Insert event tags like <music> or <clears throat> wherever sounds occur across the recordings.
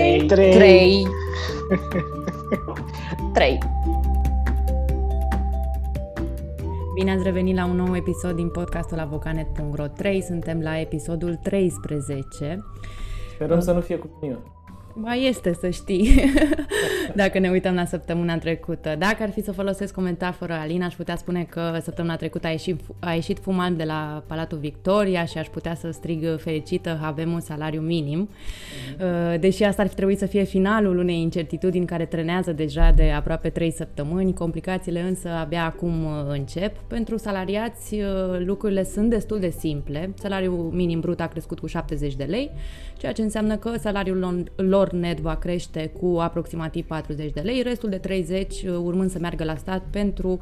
3 3 3 3 Bine ați revenit la un nou episod din podcastul avocanet.ro 3. Suntem la episodul 13. Sperăm să nu fie cu mine. Mai este, să știi, <laughs> dacă ne uităm la săptămâna trecută. Dacă ar fi să folosesc o metaforă, Alina, aș putea spune că săptămâna trecută a ieșit, a ieșit fuman de la Palatul Victoria și aș putea să strig fericită, avem un salariu minim. Mm-hmm. Deși asta ar fi trebuit să fie finalul unei incertitudini care trenează deja de aproape 3 săptămâni, complicațiile însă abia acum uh, încep. Pentru salariați uh, lucrurile sunt destul de simple. Salariul minim brut a crescut cu 70 de lei, ceea ce înseamnă că salariul lor net va crește cu aproximativ 40 de lei, restul de 30 uh, urmând să meargă la stat pentru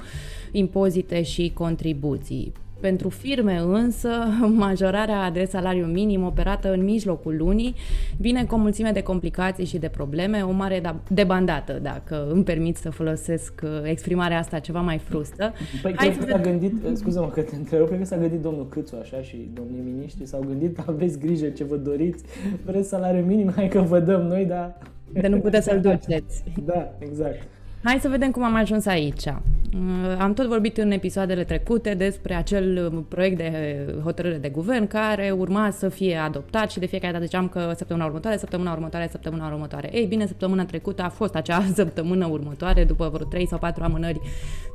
impozite și contribuții. Pentru firme însă, <laughs> majorarea de salariu minim operată în mijlocul lunii vine cu o mulțime de complicații și de probleme, o mare da, debandată, dacă îmi permit să folosesc uh, exprimarea asta ceva mai frustă. Păi Hai cred că s-a gândit, uh, scuză-mă că te întreb, cred că s-a gândit domnul Câțu așa și domnii miniștri s-au gândit, aveți grijă ce vă doriți, vreți salariu minim, hai că vă dăm noi, dar... De nu puteți să-l duceți. Da, exact. Hai să vedem cum am ajuns aici. Uh, am tot vorbit în episoadele trecute despre acel uh, proiect de hotărâre de guvern care urma să fie adoptat și de fiecare dată ziceam că săptămâna următoare, săptămâna următoare, săptămâna următoare. Ei bine, săptămâna trecută a fost acea <laughs> săptămână următoare, după vreo 3 sau 4 amânări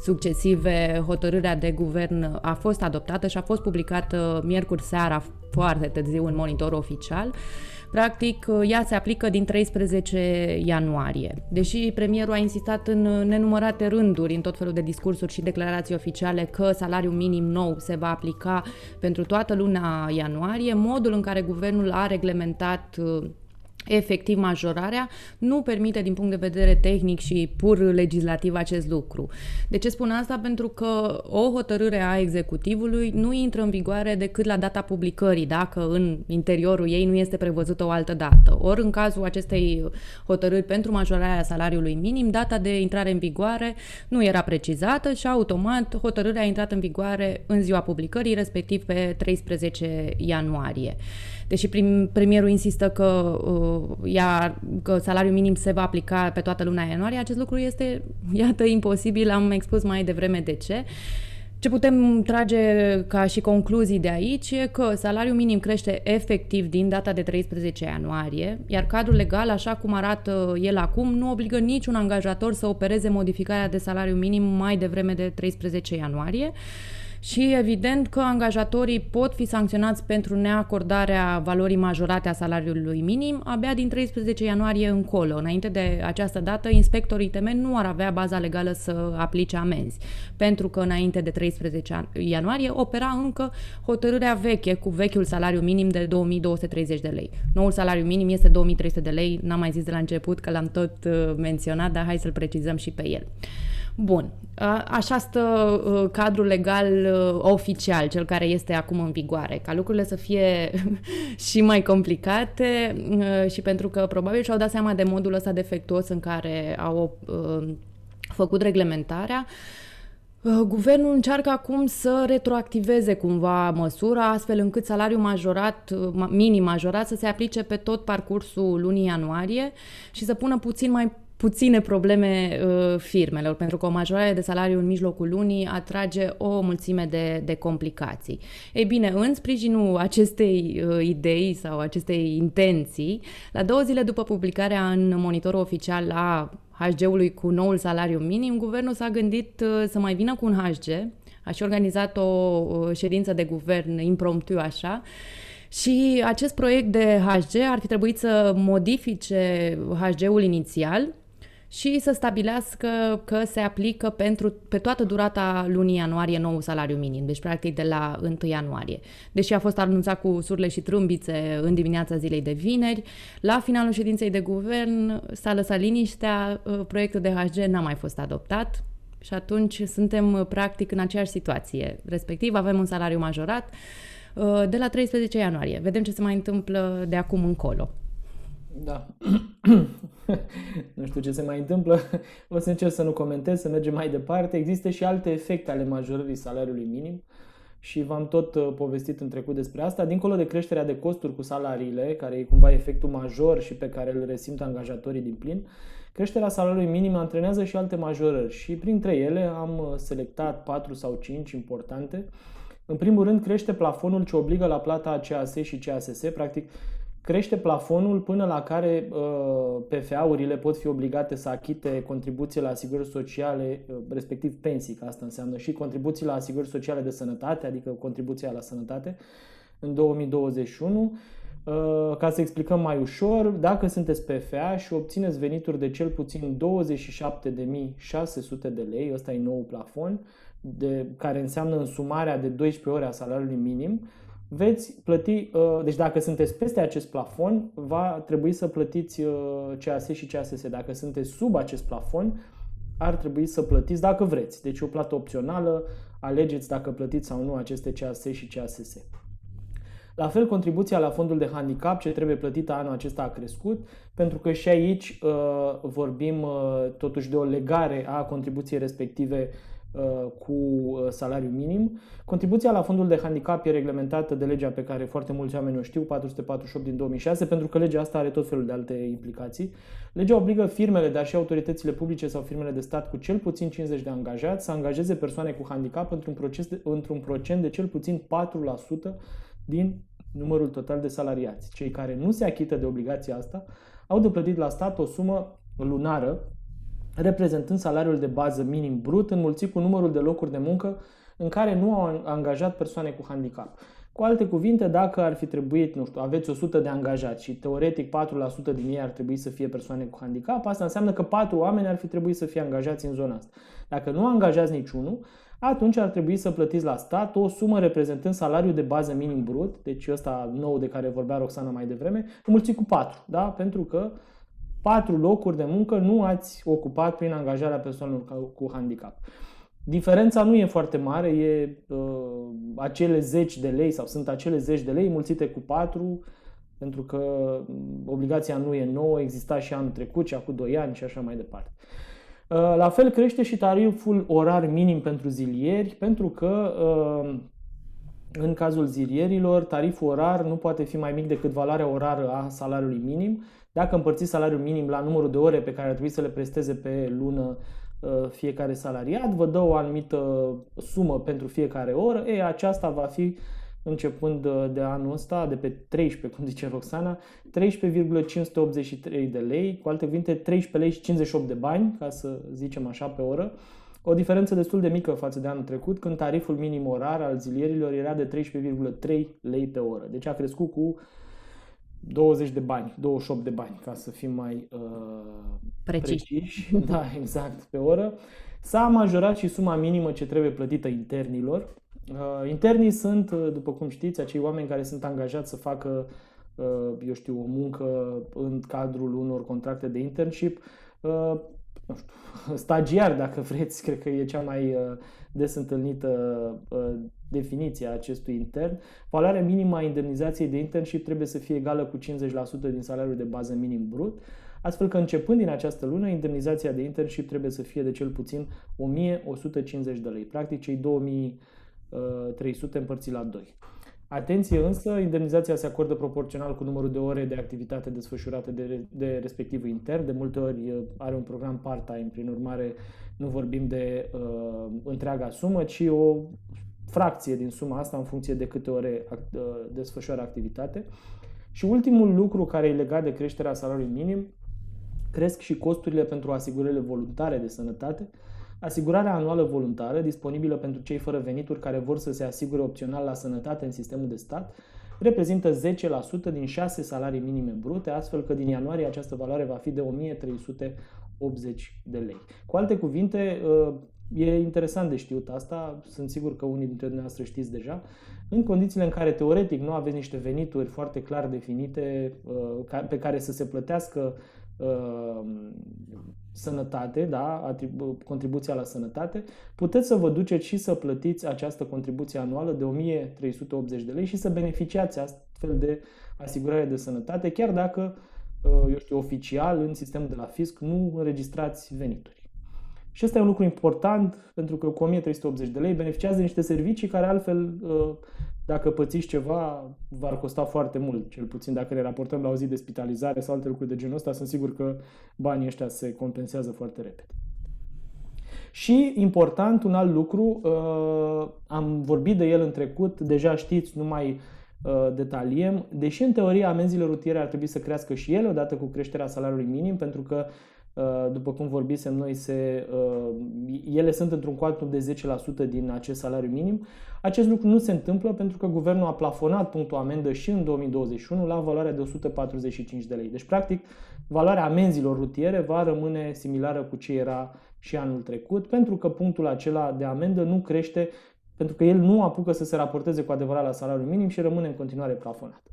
succesive, hotărârea de guvern a fost adoptată și a fost publicată miercuri seara foarte târziu în monitor oficial. Practic, ea se aplică din 13 ianuarie. Deși premierul a insistat în nenumărate rânduri, în tot felul de discursuri și declarații oficiale, că salariul minim nou se va aplica pentru toată luna ianuarie, modul în care guvernul a reglementat efectiv majorarea, nu permite din punct de vedere tehnic și pur legislativ acest lucru. De ce spun asta? Pentru că o hotărâre a executivului nu intră în vigoare decât la data publicării, dacă în interiorul ei nu este prevăzută o altă dată. Ori în cazul acestei hotărâri pentru majorarea salariului minim, data de intrare în vigoare nu era precizată și automat hotărârea a intrat în vigoare în ziua publicării, respectiv pe 13 ianuarie deși prim, premierul insistă că, uh, ea, că salariul minim se va aplica pe toată luna ianuarie, acest lucru este, <laughs> iată, imposibil, am expus mai devreme de ce. Ce putem trage ca și concluzii de aici e că salariul minim crește efectiv din data de 13 ianuarie, iar cadrul legal, așa cum arată el acum, nu obligă niciun angajator să opereze modificarea de salariu minim mai devreme de 13 ianuarie și evident că angajatorii pot fi sancționați pentru neacordarea valorii majorate a salariului minim abia din 13 ianuarie încolo. Înainte de această dată, inspectorii temen nu ar avea baza legală să aplice amenzi, pentru că înainte de 13 ianuarie opera încă hotărârea veche cu vechiul salariu minim de 2230 de lei. Noul salariu minim este 2300 de lei, n-am mai zis de la început că l-am tot uh, menționat, dar hai să-l precizăm și pe el. Bun, așa stă uh, cadrul legal uh, oficial, cel care este acum în vigoare, ca lucrurile să fie <laughs> și mai complicate uh, și pentru că probabil și-au dat seama de modul ăsta defectuos în care au făcut reglementarea, Guvernul încearcă acum să retroactiveze cumva măsura, astfel încât salariul majorat, minim majorat, să se aplice pe tot parcursul lunii ianuarie și să pună puțin mai puține probleme uh, firmelor, pentru că o majorare de salariu în mijlocul lunii atrage o mulțime de, de complicații. Ei bine, în sprijinul acestei uh, idei sau acestei intenții, la două zile după publicarea în monitorul oficial a HG-ului cu noul salariu minim, guvernul s-a gândit uh, să mai vină cu un HG, a și organizat o uh, ședință de guvern impromptu așa, și acest proiect de HG ar fi trebuit să modifice HG-ul inițial și să stabilească că se aplică pentru, pe toată durata lunii ianuarie nou salariu minim, deci practic de la 1 ianuarie. Deși a fost anunțat cu surle și trâmbițe în dimineața zilei de vineri, la finalul ședinței de guvern s-a lăsat liniștea, uh, proiectul de HG n-a mai fost adoptat, și atunci suntem uh, practic în aceeași situație. Respectiv avem un salariu majorat uh, de la 13 ianuarie. Vedem ce se mai întâmplă de acum încolo. Da. <clears throat> nu știu ce se mai întâmplă. O să încerc să nu comentez, să mergem mai departe. Există și alte efecte ale majorării salariului minim și v-am tot uh, povestit în trecut despre asta. Dincolo de creșterea de costuri cu salariile, care e cumva efectul major și pe care îl resimt angajatorii din plin, creșterea salariului minim antrenează și alte majorări și printre ele am uh, selectat 4 sau 5 importante. În primul rând crește plafonul ce obligă la plata CAS și CASS, practic crește plafonul până la care uh, PFA-urile pot fi obligate să achite contribuții la asigurări sociale, uh, respectiv pensii, că asta înseamnă și contribuții la asigurări sociale de sănătate, adică contribuția la sănătate, în 2021. Uh, ca să explicăm mai ușor, dacă sunteți PFA și obțineți venituri de cel puțin 27.600 de lei, ăsta e nou plafon, de, care înseamnă însumarea de 12 ore a salariului minim, veți plăti, uh, deci dacă sunteți peste acest plafon, va trebui să plătiți uh, CAS și CASS. Dacă sunteți sub acest plafon, ar trebui să plătiți dacă vreți. Deci o plată opțională, alegeți dacă plătiți sau nu aceste CAS și CASS. La fel, contribuția la fondul de handicap ce trebuie plătită anul acesta a crescut, pentru că și aici uh, vorbim uh, totuși de o legare a contribuției respective Uh, cu uh, salariu minim. Contribuția la fondul de handicap e reglementată de legea pe care foarte mulți oameni o știu, 448 din 2006, pentru că legea asta are tot felul de alte implicații. Legea obligă firmele, dar și autoritățile publice sau firmele de stat cu cel puțin 50 de angajați să angajeze persoane cu handicap într-un, proces de, într-un procent de cel puțin 4% din numărul total de salariați. Cei care nu se achită de obligația asta au de plătit la stat o sumă lunară reprezentând salariul de bază minim brut înmulțit cu numărul de locuri de muncă în care nu au angajat persoane cu handicap. Cu alte cuvinte, dacă ar fi trebuit, nu știu, aveți 100 de angajați și teoretic 4% din ei ar trebui să fie persoane cu handicap, asta înseamnă că 4 oameni ar fi trebuit să fie angajați în zona asta. Dacă nu angajați niciunul, atunci ar trebui să plătiți la stat o sumă reprezentând salariul de bază minim brut, deci ăsta nou de care vorbea Roxana mai devreme, înmulțit cu 4, da? pentru că patru locuri de muncă nu ați ocupat prin angajarea persoanelor cu handicap. Diferența nu e foarte mare, e uh, acele zeci de lei sau sunt acele zeci de lei mulțite cu 4, pentru că mm, obligația nu e nouă, exista și anul trecut și acum 2 ani și așa mai departe. Uh, la fel crește și tariful orar minim pentru zilieri, pentru că uh, în cazul zilierilor, tariful orar nu poate fi mai mic decât valoarea orară a salariului minim dacă împărțiți salariul minim la numărul de ore pe care ar trebui să le presteze pe lună uh, fiecare salariat, vă dă o anumită sumă pentru fiecare oră, e, aceasta va fi începând uh, de anul ăsta, de pe 13, cum zice Roxana, 13,583 de lei, cu alte cuvinte 13 lei și 58 de bani, ca să zicem așa, pe oră. O diferență destul de mică față de anul trecut, când tariful minim orar al zilierilor era de 13,3 lei pe oră. Deci a crescut cu 20 de bani, 28 de bani, ca să fim mai uh, preciși. preciși. <laughs> Da, exact, pe oră. S-a majorat și suma minimă ce trebuie plătită internilor. Uh, internii sunt, uh, după cum știți, acei oameni care sunt angajați să facă, uh, eu știu, o muncă în cadrul unor contracte de internship. Uh, nu știu, <laughs> stagiar, dacă vreți, cred că e cea mai uh, des întâlnită uh, definiție a acestui intern. Valoarea minimă a indemnizației de internship trebuie să fie egală cu 50% din salariul de bază minim brut, astfel că începând din această lună, indemnizația de internship trebuie să fie de cel puțin 1150 de lei, practic cei 2300 împărțit la 2. Atenție însă, indemnizația se acordă proporțional cu numărul de ore de activitate desfășurate de, de respectivul intern. De multe ori uh, are un program part-time, prin urmare nu vorbim de uh, întreaga sumă, ci o fracție din suma asta în funcție de câte ore uh, desfășoară activitate. Și ultimul lucru care e legat de creșterea salariului minim, cresc și costurile pentru asigurările voluntare de sănătate, Asigurarea anuală voluntară, disponibilă pentru cei fără venituri care vor să se asigure opțional la sănătate în sistemul de stat, reprezintă 10% din 6 salarii minime brute, astfel că din ianuarie această valoare va fi de 380 de lei. Cu alte cuvinte, e interesant de știut asta, sunt sigur că unii dintre dumneavoastră știți deja, în condițiile în care teoretic nu aveți niște venituri foarte clar definite pe care să se plătească sănătate, da, contribuția la sănătate, puteți să vă duceți și să plătiți această contribuție anuală de 1380 de lei și să beneficiați astfel de asigurare de sănătate, chiar dacă, uh, eu știu, oficial, în sistemul de la fisc, nu înregistrați venituri. Și ăsta e un lucru important, pentru că cu 1380 de lei beneficiați de niște servicii care altfel, uh, dacă pățiți ceva, v-ar costa foarte mult, cel puțin dacă ne raportăm la o zi de spitalizare sau alte lucruri de genul ăsta, sunt sigur că banii ăștia se compensează foarte repede. Și important, un alt lucru, uh, am vorbit de el în trecut, deja știți, nu mai uh, detaliem, deși în teorie amenziile rutiere ar trebui să crească și ele odată cu creșterea salariului minim, pentru că Uh, după cum vorbisem noi, se, uh, ele sunt într-un cuantum de 10% din acest salariu minim. Acest lucru nu se întâmplă pentru că guvernul a plafonat punctul amendă și în 2021 la valoarea de 145 de lei. Deci, practic, valoarea amenzilor rutiere va rămâne similară cu ce era și anul trecut, pentru că punctul acela de amendă nu crește, pentru că el nu apucă să se raporteze cu adevărat la salariul minim și rămâne în continuare plafonat.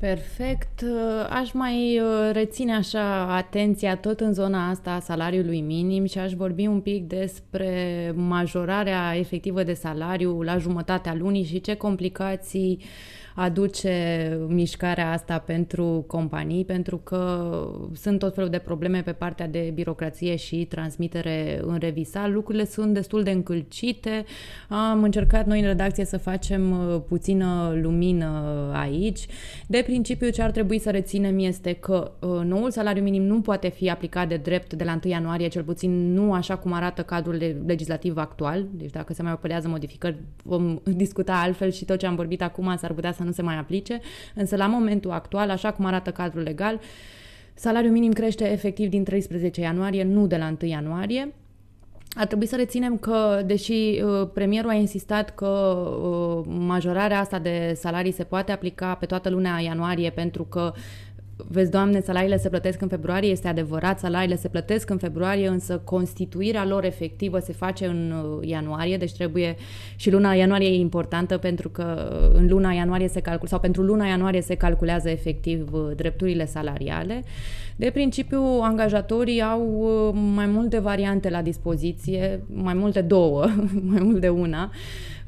Perfect. Aș mai uh, reține așa atenția tot în zona asta a salariului minim și aș vorbi un pic despre majorarea efectivă de salariu la jumătatea lunii și ce complicații uh, aduce mișcarea asta pentru companii, pentru că sunt tot felul de probleme pe partea de birocrație și transmitere în revisa. Lucrurile sunt destul de încălcite. Am încercat noi în redacție să facem uh, puțină lumină aici. De principiu, ce ar trebui să reținem este că uh, noul salariu minim nu poate fi aplicat de drept de la 1 ianuarie, cel puțin nu așa cum arată cadrul legislativ actual. Deci dacă se mai opărează modificări, vom <laughs> discuta altfel și tot ce am vorbit acum s-ar putea să nu se mai aplice, însă la momentul actual, așa cum arată cadrul legal, salariul minim crește efectiv din 13 ianuarie, nu de la 1 ianuarie. Ar trebui să reținem că, deși uh, premierul a insistat că uh, majorarea asta de salarii se poate aplica pe toată luna ianuarie pentru că vezi, Doamne, salariile se plătesc în februarie, este adevărat, salariile se plătesc în februarie, însă constituirea lor efectivă se face în uh, ianuarie, deci trebuie și luna ianuarie e importantă pentru că uh, în luna ianuarie se calculează, sau pentru luna ianuarie se calculează efectiv uh, drepturile salariale. De principiu, angajatorii au mai multe variante la dispoziție, mai multe două, <laughs> mai mult de una.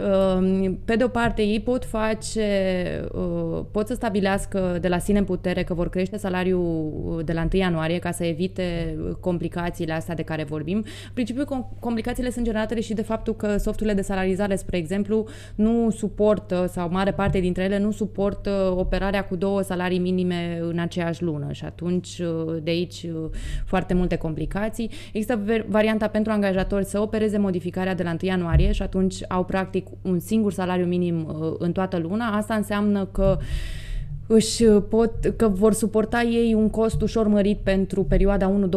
Ehm, pe de o parte, ei pot face, uh, pot să stabilească de la sine în putere că vor crește salariul uh, de la 1 ianuarie ca să evite complicațiile astea de care vorbim. În principiu, complicațiile sunt generate și de faptul că softurile de salarizare, spre exemplu, nu suportă, sau mare parte dintre ele nu suportă operarea cu două salarii minime în aceeași lună și atunci uh, de aici foarte multe complicații. Există varianta pentru angajatori să opereze modificarea de la 1 ianuarie și atunci au practic un singur salariu minim uh, în toată luna, asta înseamnă că își pot, că vor suporta ei un cost ușor mărit pentru perioada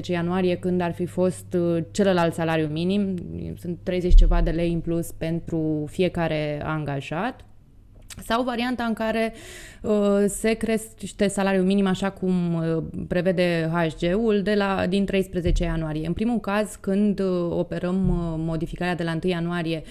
1-12 ianuarie, când ar fi fost uh, celălalt salariu minim, sunt 30 ceva de lei în plus pentru fiecare angajat. Sau varianta în care uh, se crește salariul minim așa cum uh, prevede HG-ul de la, din 13 ianuarie. În primul caz, când uh, operăm uh, modificarea de la 1 ianuarie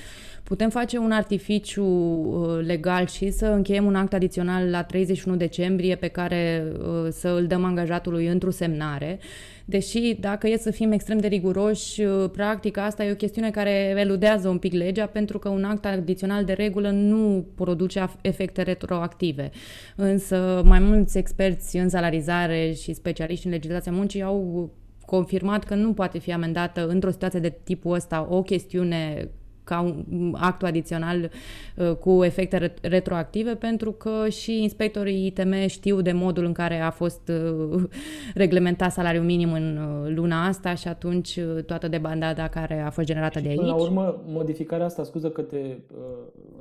putem face un artificiu uh, legal și să încheiem un act adițional la 31 decembrie pe care uh, să îl dăm angajatului într-o semnare. Deși, dacă e să fim extrem de riguroși, uh, practic asta e o chestiune care eludează un pic legea, pentru că un act adițional de regulă nu produce efecte retroactive. Însă, mai mulți experți în salarizare și specialiști în legislația muncii au confirmat că nu poate fi amendată într-o situație de tipul ăsta o chestiune ca un act adițional uh, cu efecte retroactive, pentru că și inspectorii ITM știu de modul în care a fost uh, <laughs> reglementat salariul minim în uh, luna asta și atunci toată debandada care a fost generată și de aici. Până la urmă, modificarea asta, scuză că te uh,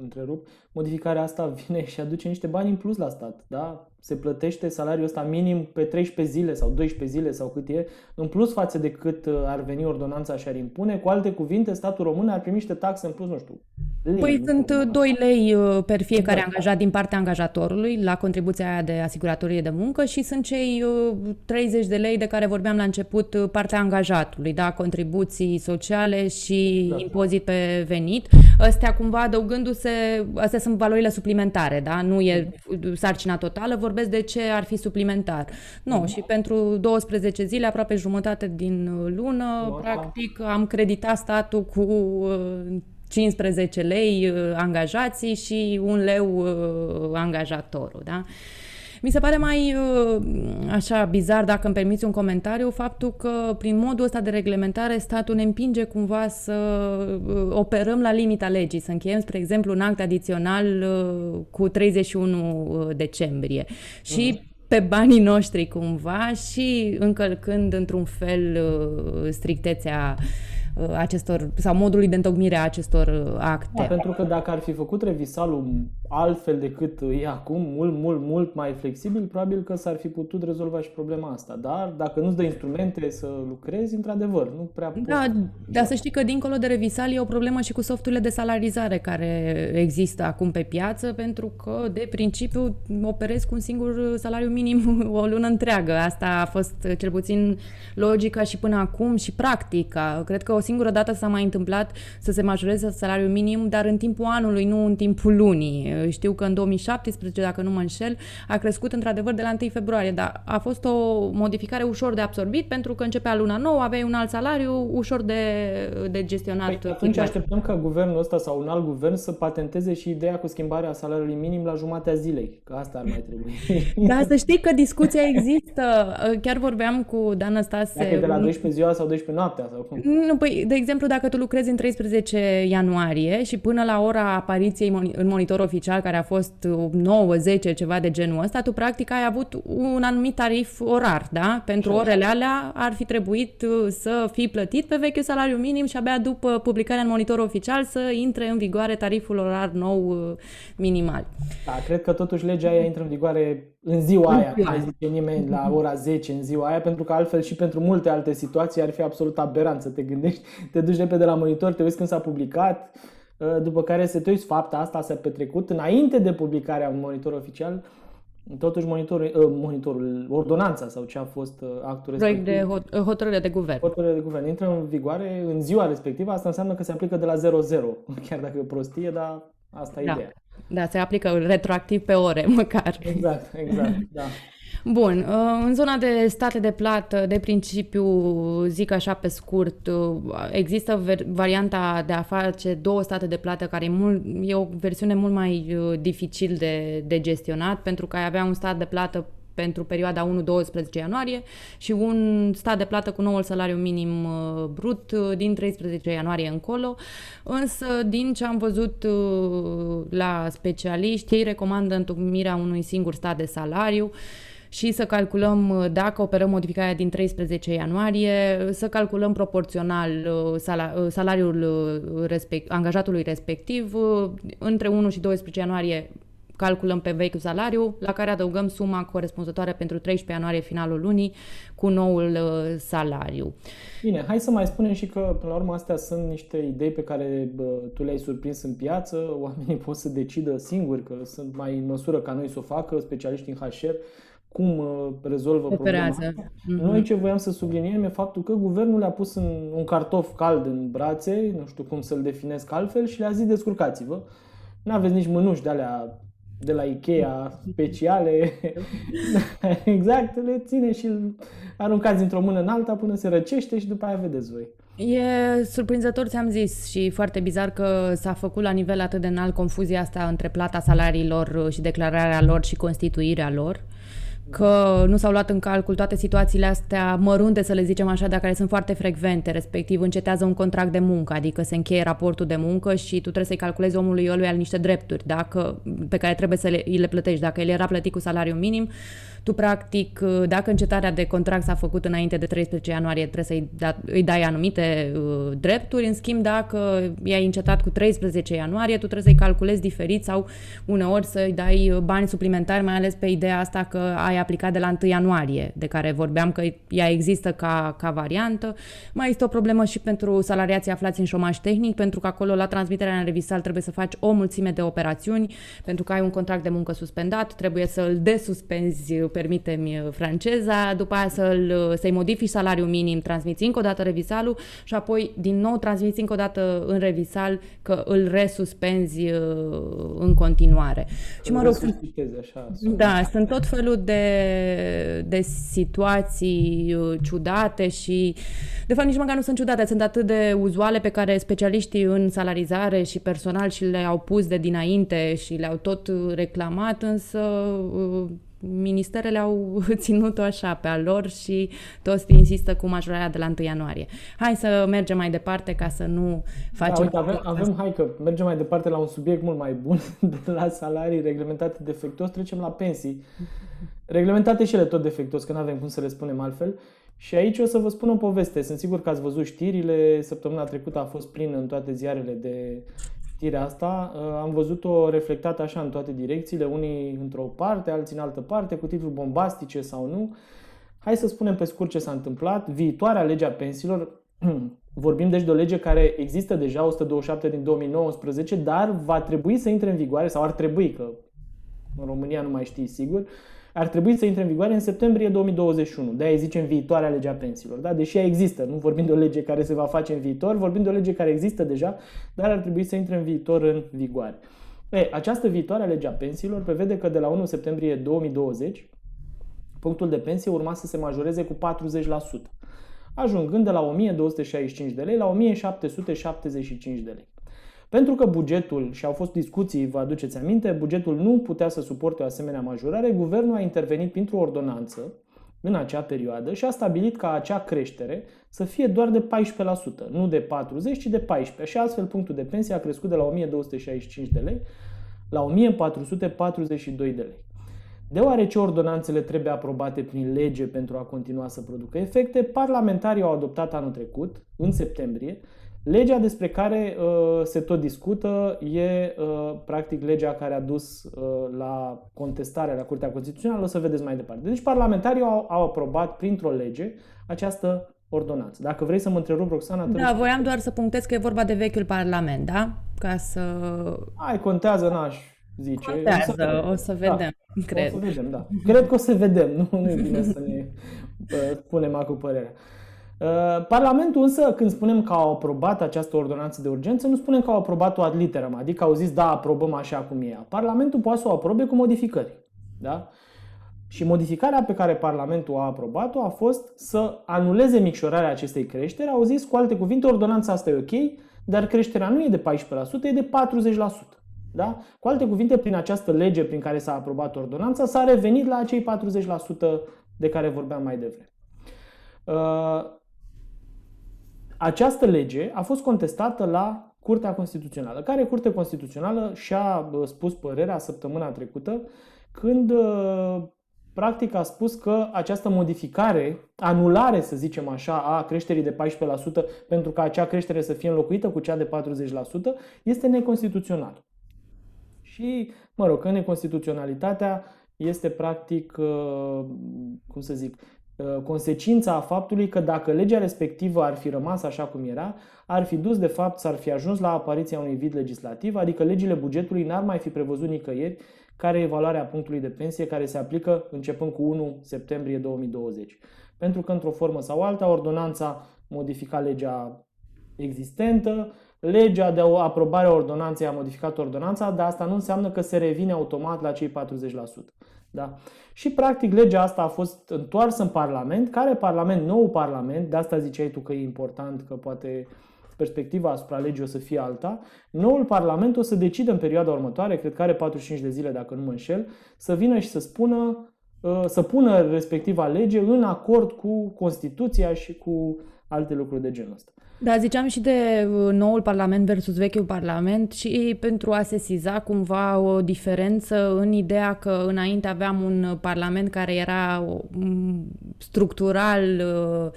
întrerup, modificarea asta vine și aduce niște bani în plus la stat, da? se plătește salariul ăsta minim pe 13 zile sau 12 zile sau cât e, în plus față de cât uh, ar veni ordonanța și ar impune. Cu alte cuvinte, statul român ar primi niște taxe în plus, nu știu, Păi sunt 2 lei uh, per fiecare exact. angajat din partea angajatorului la contribuția aia de asiguratorie de muncă și sunt cei 30 uh, de lei de care vorbeam la început uh, partea angajatului, da, contribuții sociale și da. impozit pe venit. Astea cumva adăugându-se, astea sunt valorile suplimentare, da, nu e sarcina totală, vorbesc de ce ar fi suplimentar. Nu, mm. și pentru 12 zile, aproape jumătate din lună, practic am creditat statul cu 15 lei uh, angajații și un leu uh, angajatorul, da? Mi se pare mai uh, așa bizar, dacă îmi permiți un comentariu, faptul că prin modul ăsta de reglementare statul ne împinge cumva să operăm la limita legii, să încheiem, spre exemplu, un act adițional cu 31 decembrie. Și uh-huh pe banii noștri cumva și încălcând într-un fel strictețea Uh, acestor, sau modului de întocmire a acestor uh, acte. Da, pentru că dacă ar fi făcut revisalul altfel decât e acum, mult, mult, mult mai flexibil, probabil că s-ar fi putut rezolva și problema asta. Dar dacă nu-ți dă instrumente să lucrezi, într-adevăr, nu prea poți. Da, dar să știi că dincolo de revisal e o problemă și cu softurile de salarizare care există acum pe piață, pentru că de principiu operezi cu un singur salariu minim <laughs> o lună întreagă. Asta a fost cel puțin logica și până acum și practica. Cred că o singură dată s-a mai întâmplat să se majoreze salariul minim, dar în timpul anului, nu în timpul lunii. Știu că în 2017, dacă nu mă înșel, a crescut într-adevăr de la 1 februarie, dar a fost o modificare ușor de absorbit pentru că începea luna nouă, aveai un alt salariu ușor de, de gestionat. Păi, atunci așteptăm ca guvernul ăsta sau un alt guvern să patenteze și ideea cu schimbarea salariului minim la jumatea zilei, că asta ar mai trebui. <laughs> Da, să știi că discuția există. Chiar vorbeam cu Dan Stase. Dacă e de la 12 ziua sau 12 noaptea sau cum? Nu, păi de exemplu, dacă tu lucrezi în 13 ianuarie și până la ora apariției în monitor oficial, care a fost 9, 10, ceva de genul ăsta, tu practic ai avut un anumit tarif orar, da? Pentru orele alea ar fi trebuit uh, să fii plătit pe vechiul salariu minim și abia după publicarea în monitor oficial să intre în vigoare tariful orar nou uh, minimal. Da, cred că totuși legea aia intră în vigoare în ziua aia, nu mai zice nimeni la ora 10 în ziua aia, pentru că altfel și pentru multe alte situații ar fi absolut aberant să te gândești, te duci repede la monitor, te uiți când s-a publicat, ă, după care să te uiți, fapta asta s-a petrecut înainte de publicarea un monitor oficial, totuși monitorul, ă, monitorul, ordonanța sau ce a fost ă, actul respectiv. Proiect de hotărâre de guvern. Hotărâre de guvern. Intră în vigoare în ziua respectivă, asta înseamnă că se aplică de la 0-0, <laughs> chiar dacă e o prostie, dar asta e da. ideea. Da, se aplică retroactiv pe ore, <laughs> măcar. Exact, exact, da. Bun, uh, în zona de state de plată, de principiu, zic așa pe scurt, uh, există varianta de a face două state de plată, care e, mult, e o versiune mult mai uh, dificil de, de gestionat, pentru că ai avea un stat de plată pentru perioada 1-12 ianuarie și un stat de plată cu noul salariu minim uh, brut uh, din 13 ianuarie încolo. Însă, din ce am văzut uh, la specialiști, ei recomandă întocmirea unui singur stat de salariu și să calculăm dacă operăm modificarea din 13 ianuarie, să calculăm proporțional salariul respect, angajatului respectiv. Între 1 și 12 ianuarie calculăm pe vechiul salariu, la care adăugăm suma corespunzătoare pentru 13 ianuarie finalul lunii cu noul uh, salariu. Bine, hai să mai spunem și că, până la urmă, astea sunt niște idei pe care bă, tu le-ai surprins în piață, oamenii pot să decidă singuri că sunt mai în măsură ca noi să o facă, specialiști în HR, cum uh, rezolvă Operează. problema. Mm-hmm. Noi ce voiam să subliniem e faptul că guvernul le-a pus în un cartof cald în brațe, nu știu cum să-l definesc altfel, și le-a zis descurcați-vă. Nu aveți nici mânuși de alea de la Ikea speciale. <laughs> exact, le ține și îl aruncați într-o mână în alta până se răcește și după aia vedeți voi. E surprinzător, ți-am zis, și foarte bizar că s-a făcut la nivel atât de înalt confuzia asta între plata salariilor și declararea lor și constituirea lor că nu s-au luat în calcul toate situațiile astea mărunte, să le zicem așa, dar care sunt foarte frecvente, respectiv încetează un contract de muncă, adică se încheie raportul de muncă și tu trebuie să-i calculezi omului ăluia niște drepturi dacă, pe care trebuie să le, le plătești. Dacă el era plătit cu salariu minim, tu practic, dacă încetarea de contract s-a făcut înainte de 13 ianuarie, trebuie să-i da, îi dai anumite uh, drepturi, în schimb dacă i-ai încetat cu 13 ianuarie, tu trebuie să-i calculezi diferit sau uneori să-i dai bani suplimentari, mai ales pe ideea asta că ai ai aplicat de la 1 ianuarie, de care vorbeam că ea există ca, ca variantă. Mai este o problemă și pentru salariații aflați în șomaj tehnic, pentru că acolo la transmiterea în revisal trebuie să faci o mulțime de operațiuni, pentru că ai un contract de muncă suspendat, trebuie să-l desuspenzi, permite-mi franceza, după aia să-l, să-i modifici salariul minim, transmiți încă o dată revisalul și apoi din nou transmiți încă o dată în revisal că îl resuspenzi uh, în continuare. Și mă rog, așa, da, sunt tot felul de, de situații uh, ciudate și de fapt nici măcar nu sunt ciudate, sunt atât de uzuale pe care specialiștii în salarizare și personal și le-au pus de dinainte și le-au tot reclamat, însă uh, ministerele au <laughs> ținut-o așa pe a lor și toți insistă cu majorarea de la 1 ianuarie. Hai să mergem mai departe ca să nu facem... Da, uite, avem, avem, hai că mergem mai departe la un subiect mult mai bun, <laughs> de la salarii reglementate defectuos, trecem la pensii. Reglementate și ele tot defectuos, că nu avem cum să le spunem altfel. Și aici o să vă spun o poveste. Sunt sigur că ați văzut știrile. Săptămâna trecută a fost plin în toate ziarele de știrea asta, uh, am văzut-o reflectată așa în toate direcțiile, unii într-o parte, alții în altă parte, cu titluri bombastice sau nu. Hai să spunem pe scurt ce s-a întâmplat. Viitoarea legea pensiilor, <clears throat> vorbim deci de o lege care există deja, 127 din 2019, dar va trebui să intre în vigoare, sau ar trebui, că în România nu mai știi sigur, ar trebui să intre în vigoare în septembrie 2021. De-aia zicem viitoarea legea pensiilor. Da? Deși ea există, nu vorbim de o lege care se va face în viitor, vorbim de o lege care există deja, dar ar trebui să intre în viitor în vigoare. E, această viitoare legea pensiilor prevede că de la 1 septembrie 2020 punctul de pensie urma să se majoreze cu 40%, ajungând de la 1265 de lei la 1775 de lei. Pentru că bugetul, și au fost discuții, vă aduceți aminte, bugetul nu putea să suporte o asemenea majorare, guvernul a intervenit printr-o ordonanță în acea perioadă și a stabilit ca acea creștere să fie doar de 14%, nu de 40%, ci de 14%. Și astfel punctul de pensie a crescut de la 1265 de lei la 1442 de lei. Deoarece ordonanțele trebuie aprobate prin lege pentru a continua să producă efecte, parlamentarii au adoptat anul trecut, în septembrie, Legea despre care uh, se tot discută e uh, practic legea care a dus uh, la contestarea la Curtea Constituțională, o să vedeți mai departe. Deci parlamentarii au, au aprobat printr-o lege această ordonanță. Dacă vrei să mă întrerup, Roxana... Da, voiam doar să punctez că e vorba de vechiul Parlament, da? Ca să... Ai, contează, n-aș zice. Contează, o să, o să vedem, da, cred. O să vedem, da. Cred că o să vedem, nu, nu e bine să ne uh, punem acum părerea. Uh, Parlamentul însă, când spunem că au aprobat această ordonanță de urgență, nu spunem că au aprobat-o ad literam, adică au zis da, aprobăm așa cum e. Parlamentul poate să o aprobe cu modificări. Da? Și modificarea pe care Parlamentul a aprobat-o a fost să anuleze micșorarea acestei creșteri. Au zis, cu alte cuvinte, ordonanța asta e ok, dar creșterea nu e de 14%, e de 40%. Da? Cu alte cuvinte, prin această lege prin care s-a aprobat ordonanța, s-a revenit la acei 40% de care vorbeam mai devreme. Uh, această lege a fost contestată la Curtea Constituțională, care Curtea Constituțională și-a spus părerea săptămâna trecută când practic a spus că această modificare, anulare să zicem așa, a creșterii de 14% pentru ca acea creștere să fie înlocuită cu cea de 40% este neconstituțional. Și, mă rog, că neconstituționalitatea este practic, cum să zic, Uh, consecința a faptului că dacă legea respectivă ar fi rămas așa cum era, ar fi dus de fapt, s-ar fi ajuns la apariția unui vid legislativ, adică legile bugetului n-ar mai fi prevăzut nicăieri care e valoarea punctului de pensie care se aplică începând cu 1 septembrie 2020. Pentru că într-o formă sau alta, ordonanța modifica legea existentă, legea de aprobare a ordonanței a modificat ordonanța, dar asta nu înseamnă că se revine automat la cei 40%. Da? Și practic legea asta a fost întoarsă în Parlament, care Parlament, nou Parlament, de asta ziceai tu că e important, că poate perspectiva asupra legii o să fie alta, noul Parlament o să decide în perioada următoare, cred că are 45 de zile dacă nu mă înșel, să vină și să spună, uh, să pună respectiva lege în acord cu Constituția și cu alte lucruri de genul ăsta. Da, ziceam și de uh, noul Parlament versus vechiul Parlament și pentru a sesiza cumva o diferență în ideea că înainte aveam un Parlament care era structural uh,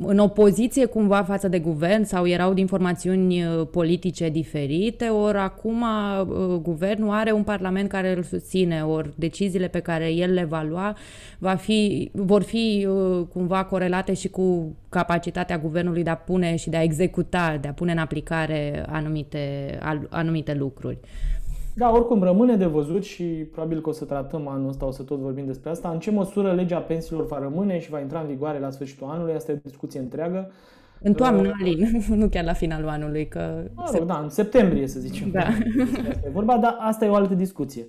în opoziție cumva față de guvern sau erau din formațiuni uh, politice diferite, ori acum uh, guvernul are un parlament care îl susține, ori deciziile pe care el le va lua va fi, vor fi uh, cumva corelate și cu capacitatea guvernului de a pune și de a executa, de a pune în aplicare anumite, anumite lucruri. Da, oricum rămâne de văzut și probabil că o să tratăm anul ăsta, o să tot vorbim despre asta. În ce măsură legea pensiilor va rămâne și va intra în vigoare la sfârșitul anului, asta e o discuție întreagă. În toamnă, uh, Alin, <laughs> nu chiar la finalul anului. Că mă rog, se... da, în septembrie să zicem. Da. Asta e vorba, dar asta e o altă discuție.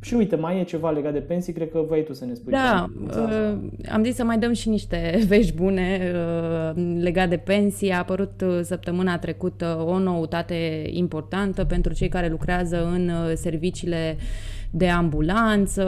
Uh, și uite, mai e ceva legat de pensii, cred că vrei tu să ne spui. Da, uh, am zis să mai dăm și niște <laughs> vești bune uh, legat de pensii. A apărut uh, săptămâna trecută o noutate importantă pentru cei care lucrează în uh, serviciile uh, de ambulanță,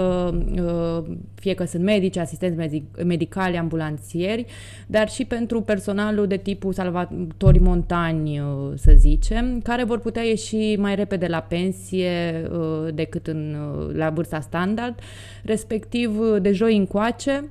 uh, fie că sunt medici, asistenți medicali, ambulanțieri, dar și pentru personalul de tipul salvatori montani, uh, să zicem, care vor putea ieși mai repede la pensie uh, decât în, la vârsta standard, respectiv de joi încoace,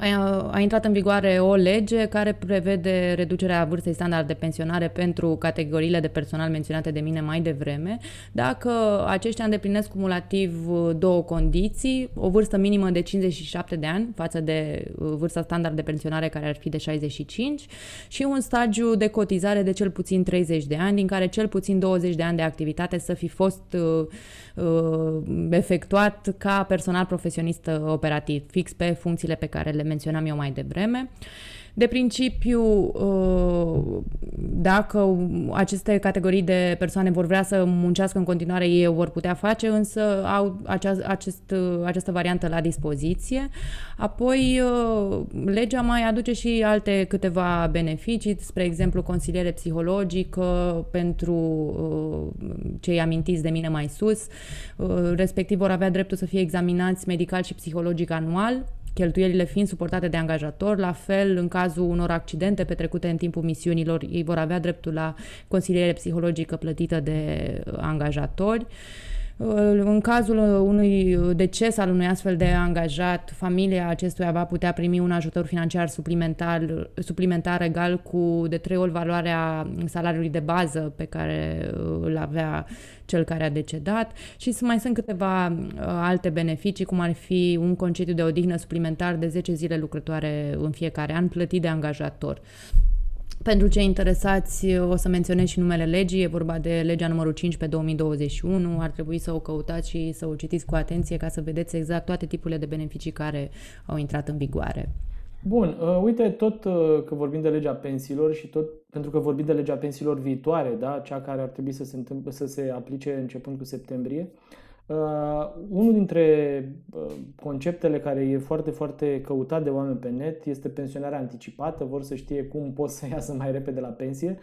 a, a intrat în vigoare o lege care prevede reducerea vârstei standard de pensionare pentru categoriile de personal menționate de mine mai devreme, dacă aceștia îndeplinesc cumulativ uh, două condiții, o vârstă minimă de 57 de ani față de uh, vârsta standard de pensionare care ar fi de 65 și un stagiu de cotizare de cel puțin 30 de ani, din care cel puțin 20 de ani de activitate să fi fost uh, uh, efectuat ca personal profesionist operativ, fix pe funcțiile pe care le menționam eu mai devreme. De principiu, uh, dacă aceste categorii de persoane vor vrea să muncească în continuare, ei o vor putea face, însă au acea, acest, această variantă la dispoziție. Apoi, uh, legea mai aduce și alte câteva beneficii, spre exemplu, consiliere psihologică pentru uh, cei amintiți de mine mai sus, respectiv vor avea dreptul să fie examinați medical și psihologic anual, cheltuielile fiind suportate de angajator. La fel, în cazul unor accidente petrecute în timpul misiunilor, ei vor avea dreptul la consiliere psihologică plătită de angajatori. În cazul unui deces al unui astfel de angajat, familia acestuia va putea primi un ajutor financiar suplimentar, suplimentar egal cu de trei ori valoarea salariului de bază pe care îl avea cel care a decedat și mai sunt câteva uh, alte beneficii, cum ar fi un concediu de odihnă suplimentar de 10 zile lucrătoare în fiecare an, plătit de angajator. Pentru cei interesați, o să menționez și numele legii, e vorba de legea numărul 5 pe 2021, ar trebui să o căutați și să o citiți cu atenție ca să vedeți exact toate tipurile de beneficii care au intrat în vigoare. Bun, uh, uite, tot uh, că vorbim de legea pensiilor și tot pentru că vorbim de legea pensiilor viitoare, da, cea care ar trebui să se, întâmple, să se aplice începând cu septembrie, uh, unul dintre uh, conceptele care e foarte, foarte căutat de oameni pe net este pensionarea anticipată, vor să știe cum pot să iasă mai repede la pensie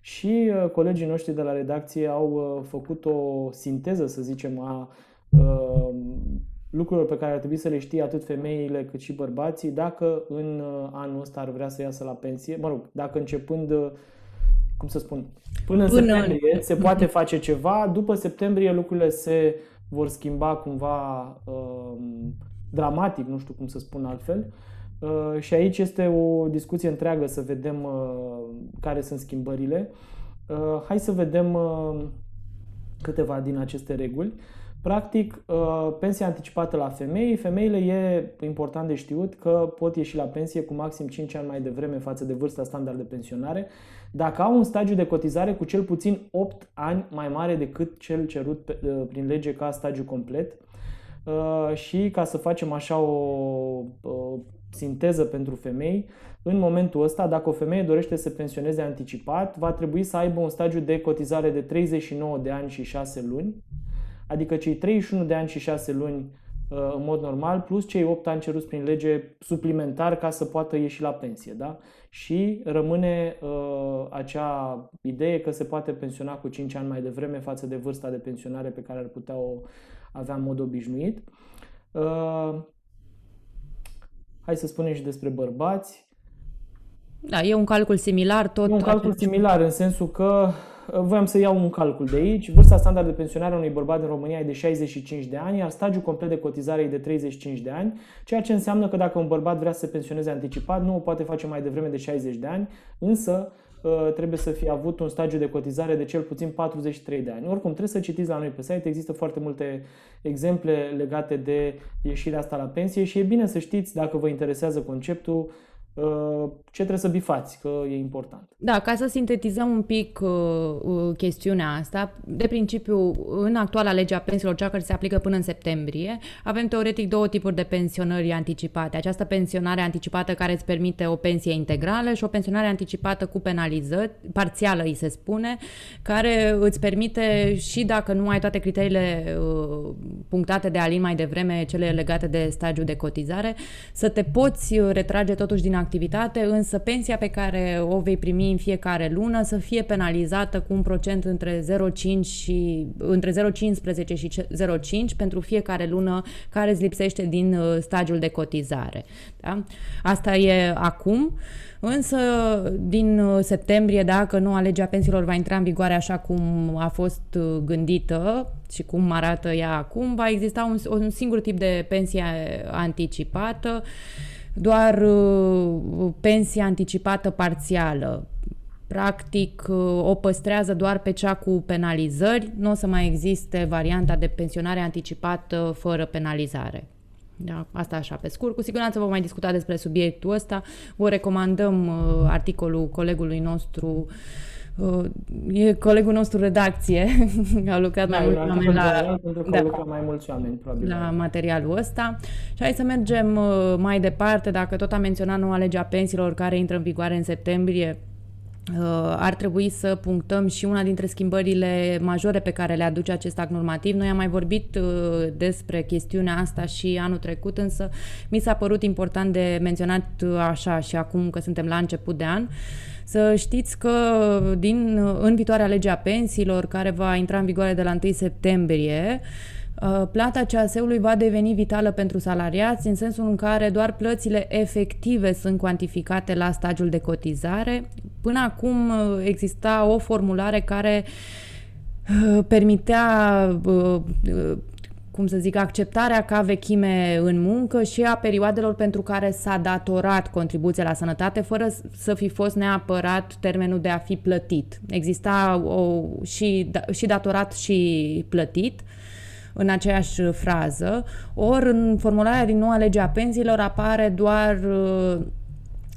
și uh, colegii noștri de la redacție au uh, făcut o sinteză, să zicem, a uh, lucrurilor pe care ar trebui să le știe atât femeile cât și bărbații dacă în uh, anul ăsta ar vrea să iasă la pensie. Mă rog, dacă începând, uh, cum să spun, până în până septembrie se poate face ceva, după septembrie lucrurile se vor schimba cumva uh, dramatic, nu știu cum să spun altfel. Uh, și aici este o discuție întreagă să vedem uh, care sunt schimbările. Uh, hai să vedem uh, câteva din aceste reguli. Uh, Practic, uh, pensia anticipată la femei, femeile e important de știut că pot ieși la pensie cu maxim 5 ani mai devreme față de vârsta standard de pensionare, dacă au un stagiu de cotizare cu cel puțin 8 ani mai mare decât cel cerut uh, prin lege ca stagiu complet. Uh, și ca să facem așa o, o sinteză pentru femei, în momentul ăsta, dacă o femeie dorește să pensioneze anticipat, va trebui să aibă un stagiu de cotizare de 39 de ani și 6 luni, adică cei 31 de ani și 6 luni uh, în mod normal, plus cei 8 ani ceruți prin lege suplimentar ca să poată ieși la pensie. Da? Și rămâne uh, acea idee că se poate pensiona cu 5 ani mai devreme față de vârsta de pensionare pe care ar putea o avea în mod obișnuit. Uh, hai să spunem și despre bărbați. Da, e un calcul similar tot. E un calcul similar în sensul că voiam să iau un calcul de aici. Vârsta standard de pensionare a unui bărbat în România e de 65 de ani, iar stagiul complet de cotizare e de 35 de ani, ceea ce înseamnă că dacă un bărbat vrea să se pensioneze anticipat, nu o poate face mai devreme de 60 de ani, însă ă, trebuie să fie avut un stagiu de cotizare de cel puțin 43 de ani. Oricum, trebuie să citiți la noi pe site, există foarte multe exemple legate de ieșirea asta la pensie și e bine să știți, dacă vă interesează conceptul, Uh, ce trebuie să bifați, că e important. Da, ca să sintetizăm un pic uh, uh, chestiunea asta, de principiu, în actuala lege a pensiilor, cea care se aplică până în septembrie, avem teoretic două tipuri de pensionări anticipate. Această pensionare anticipată care îți permite o pensie integrală și o pensionare anticipată cu penalizări, parțială îi se spune, care îți permite și dacă nu ai toate criteriile uh, punctate de Alin mai devreme, cele legate de stagiul de cotizare, să te poți retrage totuși din activitate, însă pensia pe care o vei primi în fiecare lună să fie penalizată cu un procent între 0,5 și între 0,15 și 0,5 pentru fiecare lună care îți lipsește din uh, stagiul de cotizare. Da? Asta e acum. Însă, din uh, septembrie, dacă noua lege a pensiilor va intra în vigoare așa cum a fost uh, gândită și cum arată ea acum, va exista un, un singur tip de pensie anticipată doar uh, pensia anticipată parțială. Practic uh, o păstrează doar pe cea cu penalizări, nu o să mai existe varianta de pensionare anticipată fără penalizare. Da, asta așa pe scurt. Cu siguranță vom mai discuta despre subiectul ăsta. Vă recomandăm uh, articolul colegului nostru uh, Uh, e colegul nostru redacție, <laughs> a lucrat da, mai mulți oameni la, da, mai mulți oameni, probabil. la materialul ăsta. Și hai să mergem uh, mai departe, dacă tot am menționat noua lege a pensiilor care intră în vigoare în septembrie, uh, ar trebui să punctăm și una dintre schimbările majore pe care le aduce acest act normativ. Noi am mai vorbit despre chestiunea asta și anul trecut, însă mi s-a părut important de menționat așa și acum că suntem la început de an. Să știți că din, în viitoarea lege a pensiilor, care va intra în vigoare de la 1 septembrie, uh, plata CAS-ului va deveni vitală pentru salariați în sensul în care doar plățile efective sunt cuantificate la stagiul de cotizare. Până acum uh, exista o formulare care uh, permitea cum să zic, acceptarea ca vechime în muncă și a perioadelor pentru care s-a datorat contribuția la sănătate fără să fi fost neapărat termenul de a fi plătit. Exista o, și, da, și datorat și plătit în aceeași frază, ori în formularea din noua lege a pensiilor apare doar uh,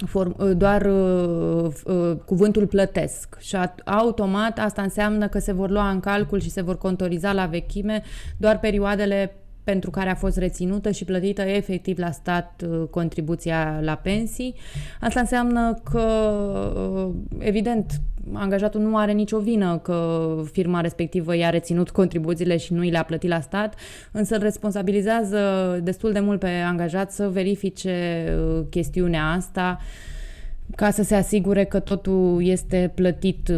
form, uh, doar uh, uh, cuvântul plătesc și automat asta înseamnă că se vor lua în calcul și se vor contoriza la vechime doar perioadele pentru care a fost reținută și plătită efectiv la stat uh, contribuția la pensii. Asta înseamnă că, uh, evident, angajatul nu are nicio vină că firma respectivă i-a reținut contribuțiile și nu i le-a plătit la stat, însă îl responsabilizează destul de mult pe angajat să verifice uh, chestiunea asta ca să se asigure că totul este plătit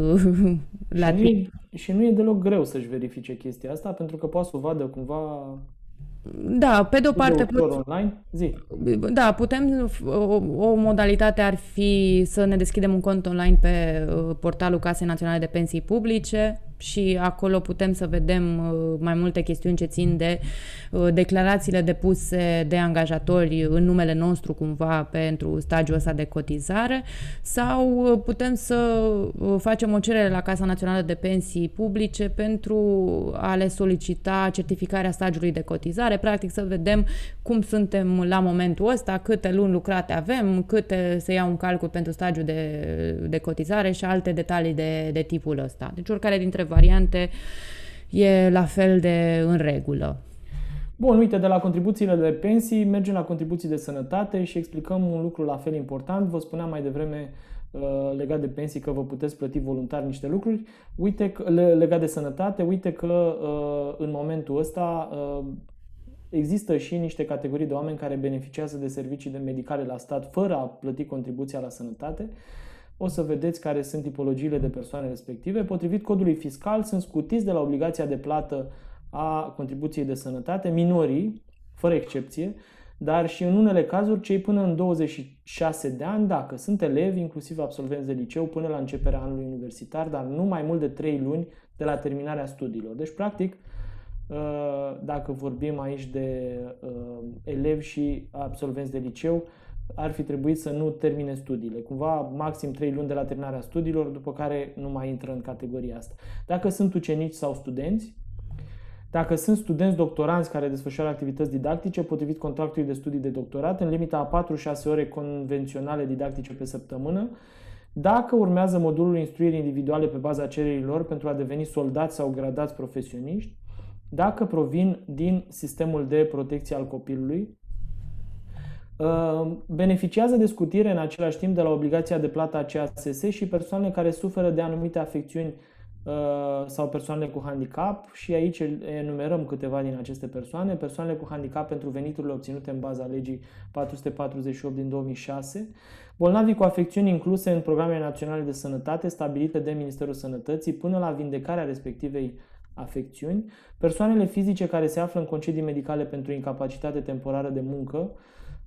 la și nu, e, și nu e deloc greu să-și verifice chestia asta, pentru că poate să o vadă cumva da, pe de-o parte... De online? Zi. Da, putem... O, o modalitate ar fi să ne deschidem un cont online pe uh, portalul Casei Naționale de Pensii Publice, și acolo putem să vedem uh, mai multe chestiuni ce țin de uh, declarațiile depuse de angajatori în numele nostru cumva pentru stagiul ăsta de cotizare sau uh, putem să facem o cerere la Casa Națională de Pensii Publice pentru a le solicita certificarea stagiului de cotizare, practic să vedem cum suntem la momentul ăsta, câte luni lucrate avem, câte se iau un calcul pentru stagiul de, de cotizare și alte detalii de, de tipul ăsta. Deci oricare dintre variante e la fel de în regulă. Bun, uite, de la contribuțiile de pensii mergem la contribuții de sănătate și explicăm un lucru la fel important. Vă spuneam mai devreme uh, legat de pensii că vă puteți plăti voluntar niște lucruri. Uite, legat de sănătate, uite că uh, în momentul ăsta uh, există și niște categorii de oameni care beneficiază de servicii de medicale la stat fără a plăti contribuția la sănătate o să vedeți care sunt tipologiile de persoane respective. Potrivit codului fiscal, sunt scutiți de la obligația de plată a contribuției de sănătate minorii, fără excepție, dar și în unele cazuri cei până în 26 de ani, dacă sunt elevi, inclusiv absolvenți de liceu, până la începerea anului universitar, dar nu mai mult de 3 luni de la terminarea studiilor. Deci, practic, uh, dacă vorbim aici de uh, elevi și absolvenți de liceu, ar fi trebuit să nu termine studiile. Cumva maxim 3 luni de la terminarea studiilor, după care nu mai intră în categoria asta. Dacă sunt ucenici sau studenți, dacă sunt studenți doctoranți care desfășoară activități didactice potrivit contractului de studii de doctorat în limita a 4-6 ore convenționale didactice pe săptămână, dacă urmează modulul instruirii individuale pe baza cererilor pentru a deveni soldați sau gradați profesioniști, dacă provin din sistemul de protecție al copilului, uh, beneficiază de scutire în același timp de la obligația de plată a CASS și persoanele care suferă de anumite afecțiuni Uh, sau persoanele cu handicap. Și aici enumerăm câteva din aceste persoane, persoanele cu handicap pentru veniturile obținute în baza legii 448 din 2006, bolnavii cu afecțiuni incluse în programele naționale de sănătate stabilite de Ministerul Sănătății până la vindecarea respectivei afecțiuni, persoanele fizice care se află în concedii medicale pentru incapacitate temporară de muncă,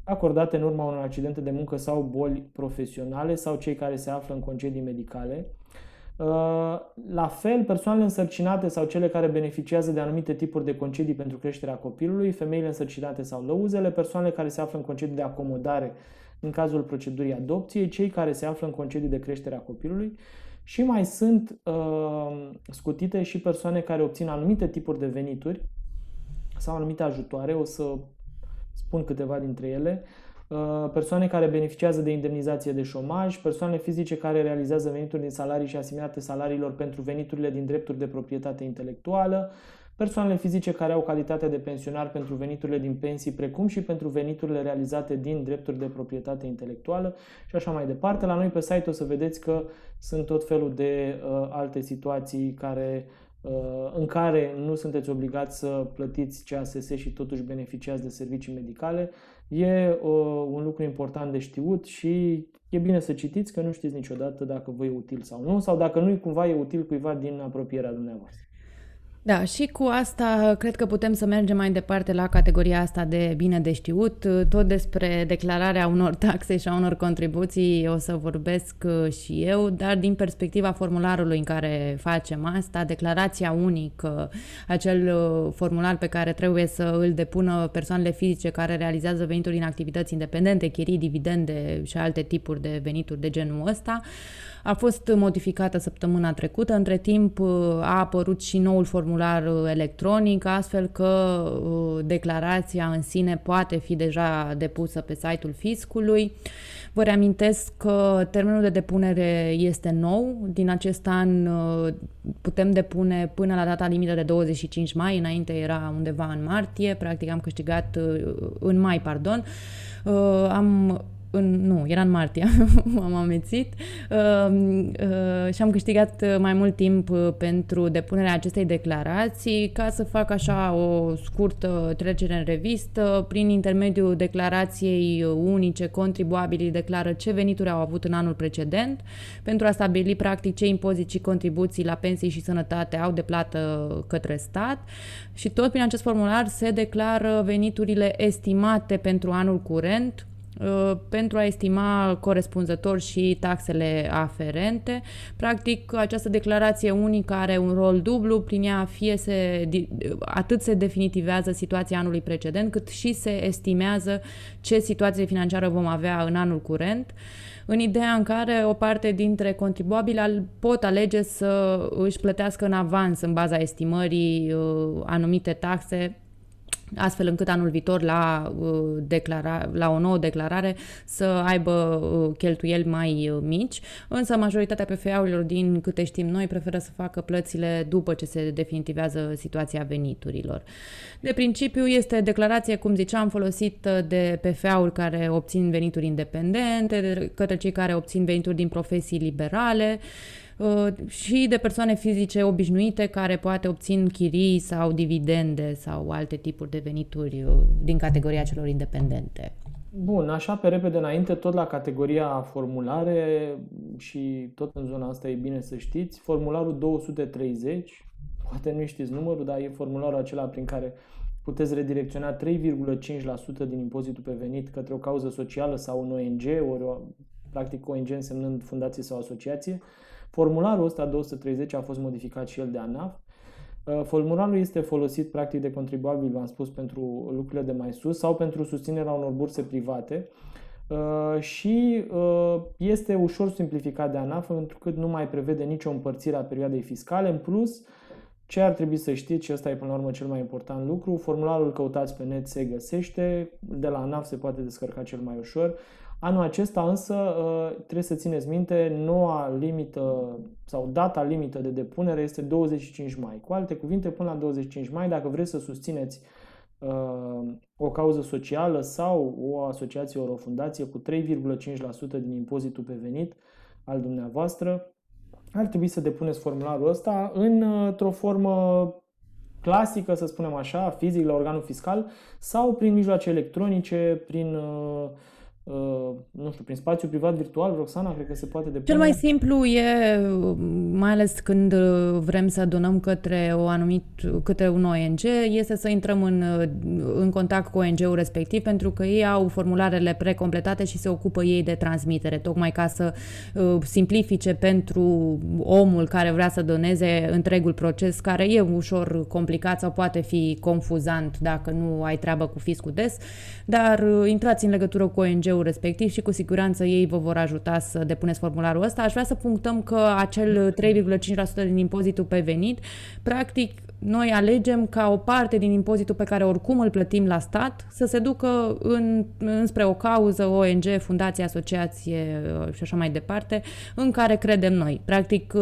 acordate în urma unor accidente de muncă sau boli profesionale sau cei care se află în concedii medicale, Uh, la fel, persoanele însărcinate sau cele care beneficiază de anumite tipuri de concedii pentru creșterea copilului, femeile însărcinate sau lăuzele, persoanele care se află în concedii de acomodare în cazul procedurii adopției, cei care se află în concedii de creștere a copilului și mai sunt uh, scutite și persoane care obțin anumite tipuri de venituri sau anumite ajutoare, o să spun câteva dintre ele, Uh, persoane care beneficiază de indemnizație de șomaj, persoane fizice care realizează venituri din salarii și asimilate salariilor pentru veniturile din drepturi de proprietate intelectuală, persoanele fizice care au calitatea de pensionar pentru veniturile din pensii, precum și pentru veniturile realizate din drepturi de proprietate intelectuală și așa mai departe. La noi pe site o să vedeți că sunt tot felul de uh, alte situații care uh, în care nu sunteți obligați să plătiți CASS și totuși beneficiați de servicii medicale e uh, un lucru important de știut și e bine să citiți că nu știți niciodată dacă vă e util sau nu, sau dacă nu cumva e util cuiva din apropierea dumneavoastră. Da, și cu asta cred că putem să mergem mai departe la categoria asta de bine de știut. Tot despre declararea unor taxe și a unor contribuții o să vorbesc uh, și eu, dar din perspectiva formularului în care facem asta, declarația unică, acel uh, formular pe care trebuie să îl depună persoanele fizice care realizează venituri din activități independente, chirii, dividende și alte tipuri de venituri de genul ăsta, a fost modificată săptămâna trecută. Între timp uh, a apărut și noul formular uh, electronic, astfel că uh, declarația în sine poate fi deja depusă pe site-ul fiscului. Vă reamintesc că termenul de depunere este nou. Din acest an putem depune până la data limită de 25 mai, înainte era undeva în martie, practic am câștigat în mai, pardon. Am în, nu, era în martie, <laughs> m-am amețit uh, uh, și am câștigat mai mult timp uh, pentru depunerea acestei declarații ca să fac așa o scurtă trecere în revistă. Prin intermediul declarației unice, contribuabilii declară ce venituri au avut în anul precedent pentru a stabili practic ce impozit și contribuții la pensii și sănătate au de plată către stat și tot prin acest formular se declară veniturile estimate pentru anul curent Uh, pentru a estima corespunzător și taxele aferente. Practic, această declarație unică are un rol dublu, prin ea fie se, atât se definitivează situația anului precedent, cât și se estimează ce situație financiară vom avea în anul curent în ideea în care o parte dintre contribuabili pot alege să își plătească în avans în baza estimării uh, anumite taxe astfel încât anul viitor la, uh, declara, la o nouă declarare să aibă uh, cheltuieli mai uh, mici, însă majoritatea PFA-urilor din câte știm noi preferă să facă plățile după ce se definitivează situația veniturilor. De principiu este declarație, cum ziceam, folosită de PFA-uri care obțin venituri independente, de către cei care obțin venituri din profesii liberale, Uh, și de persoane fizice obișnuite care poate obțin chirii sau dividende sau alte tipuri de venituri uh, din categoria celor independente. Bun, așa pe repede înainte, tot la categoria formulare și tot în zona asta e bine să știți, formularul 230, poate nu știți numărul, dar e formularul acela prin care puteți redirecționa 3,5% din impozitul pe venit către o cauză socială sau un ONG, ori o, practic ONG însemnând fundație sau asociație. Formularul ăsta 230 a fost modificat și el de ANAF. Uh, formularul este folosit practic de contribuabil, v-am spus, pentru lucrurile de mai sus sau pentru susținerea unor burse private uh, și uh, este ușor simplificat de ANAF pentru că nu mai prevede nicio împărțire a perioadei fiscale. În plus, ce ar trebui să știți, și ăsta e până la urmă cel mai important lucru, formularul căutați pe net se găsește, de la ANAF se poate descărca cel mai ușor. Anul acesta însă uh, trebuie să țineți minte, noua limită sau data limită de depunere este 25 mai. Cu alte cuvinte, până la 25 mai, dacă vreți să susțineți uh, o cauză socială sau o asociație, ori o fundație cu 3,5% din impozitul pe venit al dumneavoastră, ar trebui să depuneți formularul ăsta într-o formă clasică, să spunem așa, fizic la organul fiscal sau prin mijloace electronice, prin uh, Uh, nu știu, prin spațiu privat virtual, Roxana, cred că se poate depune. Cel mai simplu e, mai ales când vrem să donăm către, o anumit, către un ONG, este să intrăm în, în contact cu ONG-ul respectiv, pentru că ei au formularele precompletate și se ocupă ei de transmitere, tocmai ca să uh, simplifice pentru omul care vrea să doneze întregul proces, care e ușor complicat sau poate fi confuzant dacă nu ai treabă cu fiscul des, dar uh, intrați în legătură cu ONG ONG-ul respectiv și cu siguranță ei vă vor ajuta să depuneți formularul ăsta. Aș vrea să punctăm că acel 3,5% din impozitul pe venit, practic, noi alegem ca o parte din impozitul pe care oricum îl plătim la stat să se ducă în, înspre o cauză, ONG, fundație, asociație uh, și așa mai departe, în care credem noi. Practic,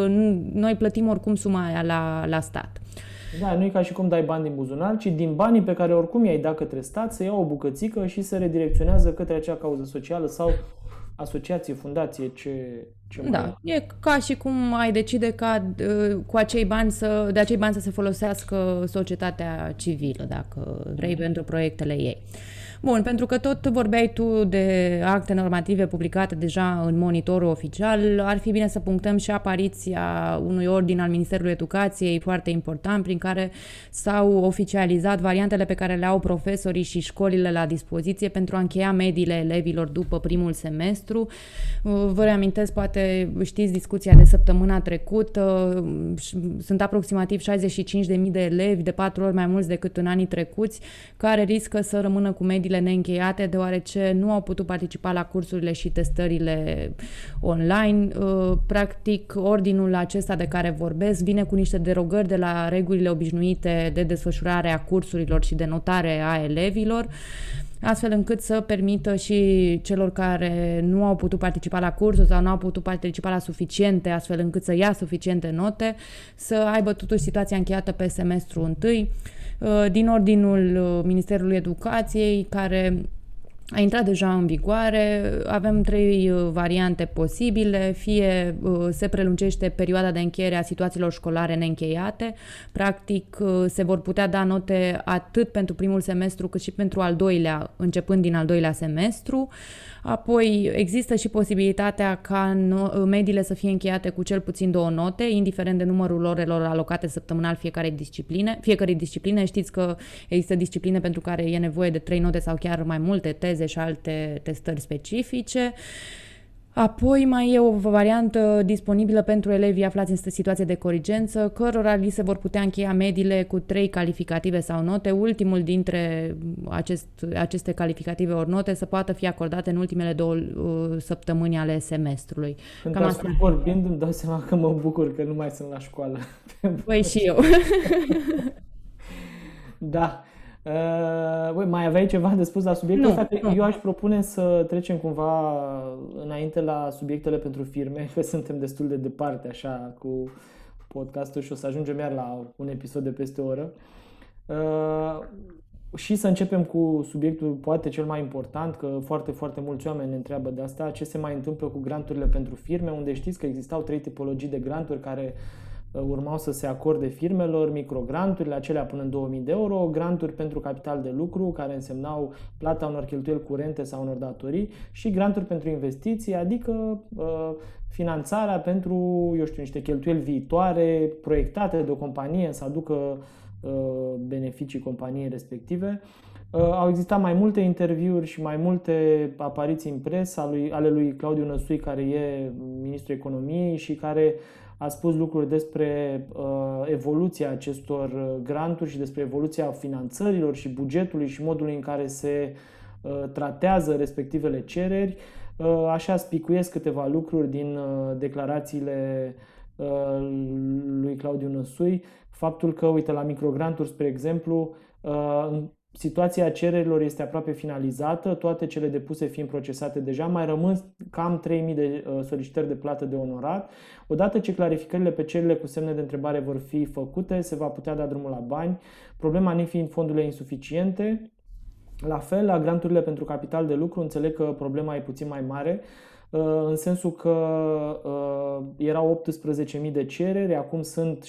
noi plătim oricum suma aia la, la stat. Da, nu e ca și cum dai bani din buzunar, ci din banii pe care oricum i-ai dat către stat să iau o bucățică și să redirecționează către acea cauză socială sau asociație, fundație, ce, ce Da, mai... e ca și cum ai decide ca cu acei bani să, de acei bani să se folosească societatea civilă, dacă vrei, pentru proiectele ei. Bun, pentru că tot vorbeai tu de acte normative publicate deja în monitorul oficial, ar fi bine să punctăm și apariția unui ordin al Ministerului Educației foarte important, prin care s-au oficializat variantele pe care le au profesorii și școlile la dispoziție pentru a încheia mediile elevilor după primul semestru. Vă reamintesc, poate știți discuția de săptămâna trecută, sunt aproximativ 65.000 de elevi, de patru ori mai mulți decât în anii trecuți, care riscă să rămână cu mediile studiile neîncheiate, deoarece nu au putut participa la cursurile și testările online. Uh, practic, ordinul acesta de care vorbesc vine cu niște derogări de la regulile obișnuite de desfășurare a cursurilor și de notare a elevilor astfel încât să permită și celor care nu au putut participa la cursuri sau nu au putut participa la suficiente, astfel încât să ia suficiente note, să aibă totuși situația încheiată pe semestru întâi. Uh, din ordinul uh, Ministerului Educației, care a intrat deja în vigoare. Avem trei uh, variante posibile. Fie se prelungește perioada de încheiere a situațiilor școlare neîncheiate. Practic, se vor putea da note atât pentru primul semestru cât și pentru al doilea, începând din al doilea semestru. Apoi există și posibilitatea ca mediile să fie încheiate cu cel puțin două note, indiferent de numărul orelor alocate săptămânal fiecare discipline. Fiecare discipline știți că există discipline pentru care e nevoie de trei note sau chiar mai multe teze și alte testări specifice. Apoi mai e o variantă disponibilă pentru elevii aflați în situație de corigență, cărora li se vor putea încheia mediile cu trei calificative sau note, ultimul dintre acest, aceste calificative ori note să poată fi acordate în ultimele două uh, săptămâni ale semestrului. Când Cam asta... vorbind îmi dau seama că mă bucur că nu mai sunt la școală. Păi și eu. <laughs> da. Uh, băi, mai aveai ceva de spus la subiectul ăsta? Nu. Eu aș propune să trecem cumva înainte la subiectele pentru firme, că suntem destul de departe așa cu podcastul și o să ajungem iar la un episod de peste o oră. Uh, și să începem cu subiectul poate cel mai important, că foarte, foarte mulți oameni ne întreabă de asta, ce se mai întâmplă cu granturile pentru firme, unde știți că existau trei tipologii de granturi care Uh, urmau să se acorde firmelor microgranturile, acelea până în 2000 de euro, granturi pentru capital de lucru, care însemnau plata unor cheltuieli curente sau unor datorii și granturi pentru investiții, adică uh, finanțarea pentru, eu știu, niște cheltuieli viitoare, proiectate de o companie să aducă uh, beneficii companiei respective. Au existat mai multe interviuri și mai multe apariții în presă ale lui Claudiu Năsui, care e ministrul economiei și care a spus lucruri despre uh, evoluția acestor granturi și despre evoluția finanțărilor și bugetului și modului în care se uh, tratează respectivele cereri. Uh, așa spicuiesc câteva lucruri din uh, declarațiile uh, lui Claudiu Năsui. Faptul că, uite, la microgranturi, spre exemplu, uh, situația cererilor este aproape finalizată, toate cele depuse fiind procesate deja, mai rămân cam 3000 de uh, solicitări de plată de onorat. Odată ce clarificările pe cererile cu semne de întrebare vor fi făcute, se va putea da drumul la bani, problema nu fiind fondurile insuficiente. La fel, la granturile pentru capital de lucru, înțeleg că problema e puțin mai mare, uh, în sensul că uh, erau 18.000 de cereri, acum sunt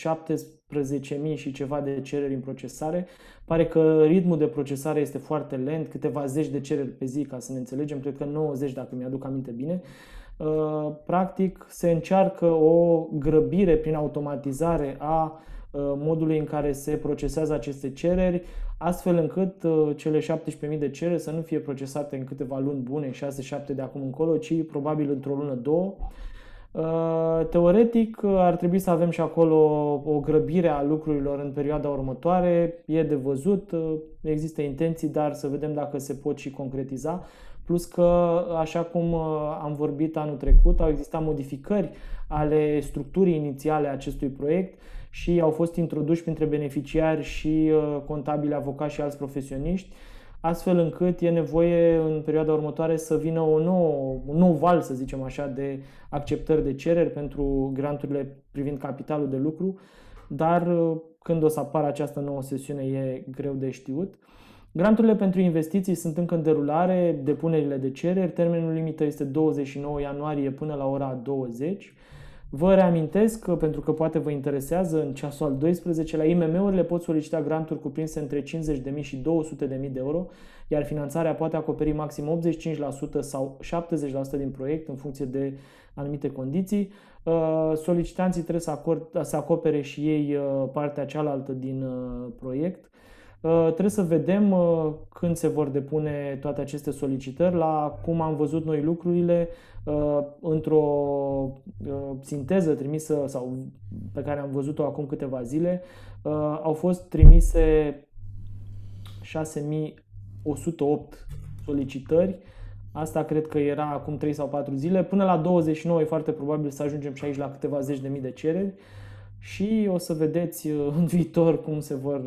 17.000 și ceva de cereri în procesare. Pare că ritmul de procesare este foarte lent, câteva zeci de cereri pe zi, ca să ne înțelegem, cred că 90 dacă mi-aduc aminte bine. Uh, practic se încearcă o grăbire prin automatizare a uh, modului în care se procesează aceste cereri, astfel încât uh, cele 17.000 de cereri să nu fie procesate în câteva luni bune, 6-7 de acum încolo, ci probabil într-o lună, două, Uh, teoretic, uh, ar trebui să avem și acolo o grăbire a lucrurilor în perioada următoare. E de văzut, uh, există intenții, dar să vedem dacă se pot și concretiza. Plus că, așa cum am vorbit anul trecut, au existat modificări ale structurii inițiale a acestui proiect și au fost introduși printre beneficiari și contabili, avocați și alți profesioniști astfel încât e nevoie în perioada următoare să vină o nouă, un nou val, să zicem așa, de acceptări de cereri pentru granturile privind capitalul de lucru, dar uh, când o să apară această nouă sesiune e greu de știut. Granturile pentru investiții sunt încă în derulare, depunerile de cereri, termenul limită este 29 ianuarie până la ora 20. Vă reamintesc că, pentru că poate vă interesează, în ceasul al 12 la IMM-urile pot solicita granturi cuprinse între 50.000 și 200.000 de euro, iar finanțarea poate acoperi maxim 85% sau 70% din proiect în funcție de anumite condiții. Uh, solicitanții trebuie să, acord, să acopere și ei uh, partea cealaltă din uh, proiect. Trebuie să vedem când se vor depune toate aceste solicitări, la cum am văzut noi lucrurile, Uh, într-o uh, sinteză trimisă sau pe care am văzut-o acum câteva zile, uh, au fost trimise 6108 solicitări. Asta cred că era acum 3 sau 4 zile. Până la 29 e foarte probabil să ajungem și aici la câteva zeci de mii de cereri și o să vedeți în viitor cum se vor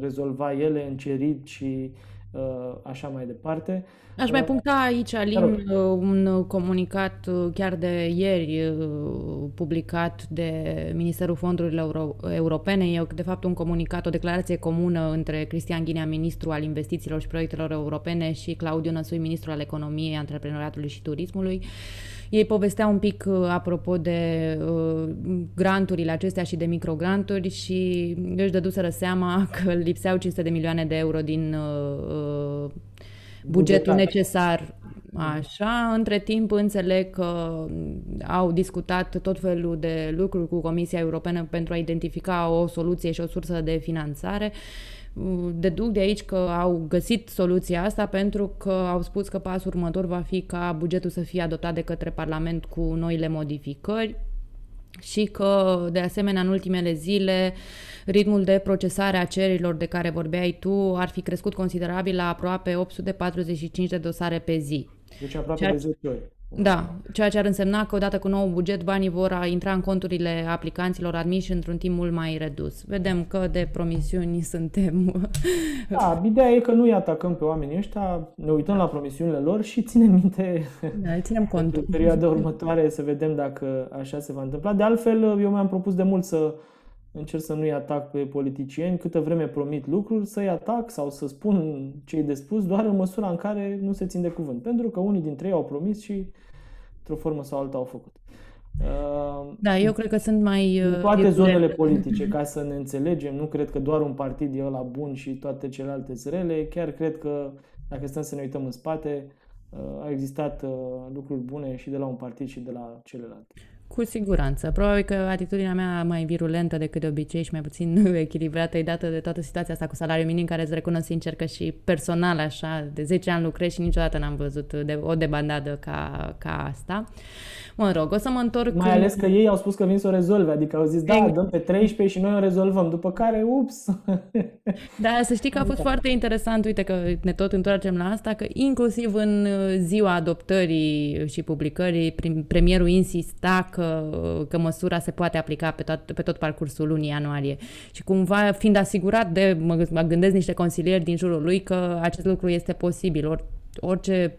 rezolva ele în cerit și Uh, așa mai departe. Aș mai uh, puncta aici, Alin, uh, un comunicat chiar de ieri publicat de Ministerul Fondurilor Euro- Europene. E, de fapt, un comunicat, o declarație comună între Cristian Ghinea, ministru al investițiilor și proiectelor europene, și Claudiu Năsui, ministru al economiei, antreprenoriatului și turismului. Ei povesteau un pic uh, apropo de uh, granturile acestea și de microgranturi și își dăduseră seama <laughs> că lipseau 500 de milioane de euro din uh, uh bugetul necesar. Așa, între timp înțeleg că au discutat tot felul de lucruri cu Comisia Europeană pentru a identifica o soluție și o sursă de finanțare deduc de aici că au găsit soluția asta pentru că au spus că pasul următor va fi ca bugetul să fie adoptat de către Parlament cu noile modificări și că, de asemenea, în ultimele zile, ritmul de procesare a cererilor de care vorbeai tu ar fi crescut considerabil la aproape 845 de dosare pe zi. Deci aproape Ceea... de 10 ori. Da, ceea ce ar însemna că odată cu nou buget banii vor intra în conturile aplicanților admiși într-un timp mult mai redus. Vedem că de promisiuni <laughs> suntem... Da, ideea e că nu îi atacăm pe oamenii ăștia, ne uităm la promisiunile lor și ținem minte <laughs> da, ținem <laughs> cont. în perioada următoare să vedem dacă așa se va întâmpla. De altfel, eu mi-am propus de mult să încerc să nu-i atac pe politicieni, câtă vreme promit lucruri, să-i atac sau să spun ce-i de spus, doar în măsura în care nu se țin de cuvânt. Pentru că unii dintre ei au promis și într-o formă sau alta au făcut. Uh, da, eu cred că sunt mai... În uh, toate zonele politice, ca să ne înțelegem, nu cred că doar un partid e ăla bun și toate celelalte zrele, chiar cred că, dacă stăm să ne uităm în spate, uh, au existat lucruri bune și de la un partid și de la celălalt. Cu siguranță. Probabil că atitudinea mea mai virulentă decât de obicei și mai puțin <laughs> echilibrată e dată de toată situația asta cu salariul minim, care îți recunosc sincer că și personal așa, de 10 ani lucrez și niciodată n-am văzut de, o debandadă ca, ca asta. Mă rog, o să mă întorc... Mai ales că ei au spus că vin să o rezolve, adică au zis, da, exact. dăm pe 13 și noi o rezolvăm, după care, ups! <laughs> Da, să știi că a fost foarte interesant, uite că ne tot întoarcem la asta, că inclusiv în uh, ziua adoptării și publicării, premierul insista că, că măsura se poate aplica pe tot, pe tot parcursul lunii ianuarie. Și cumva, fiind asigurat de, mă, mă gândesc niște consilieri din jurul lui, că acest lucru este posibil. Or, orice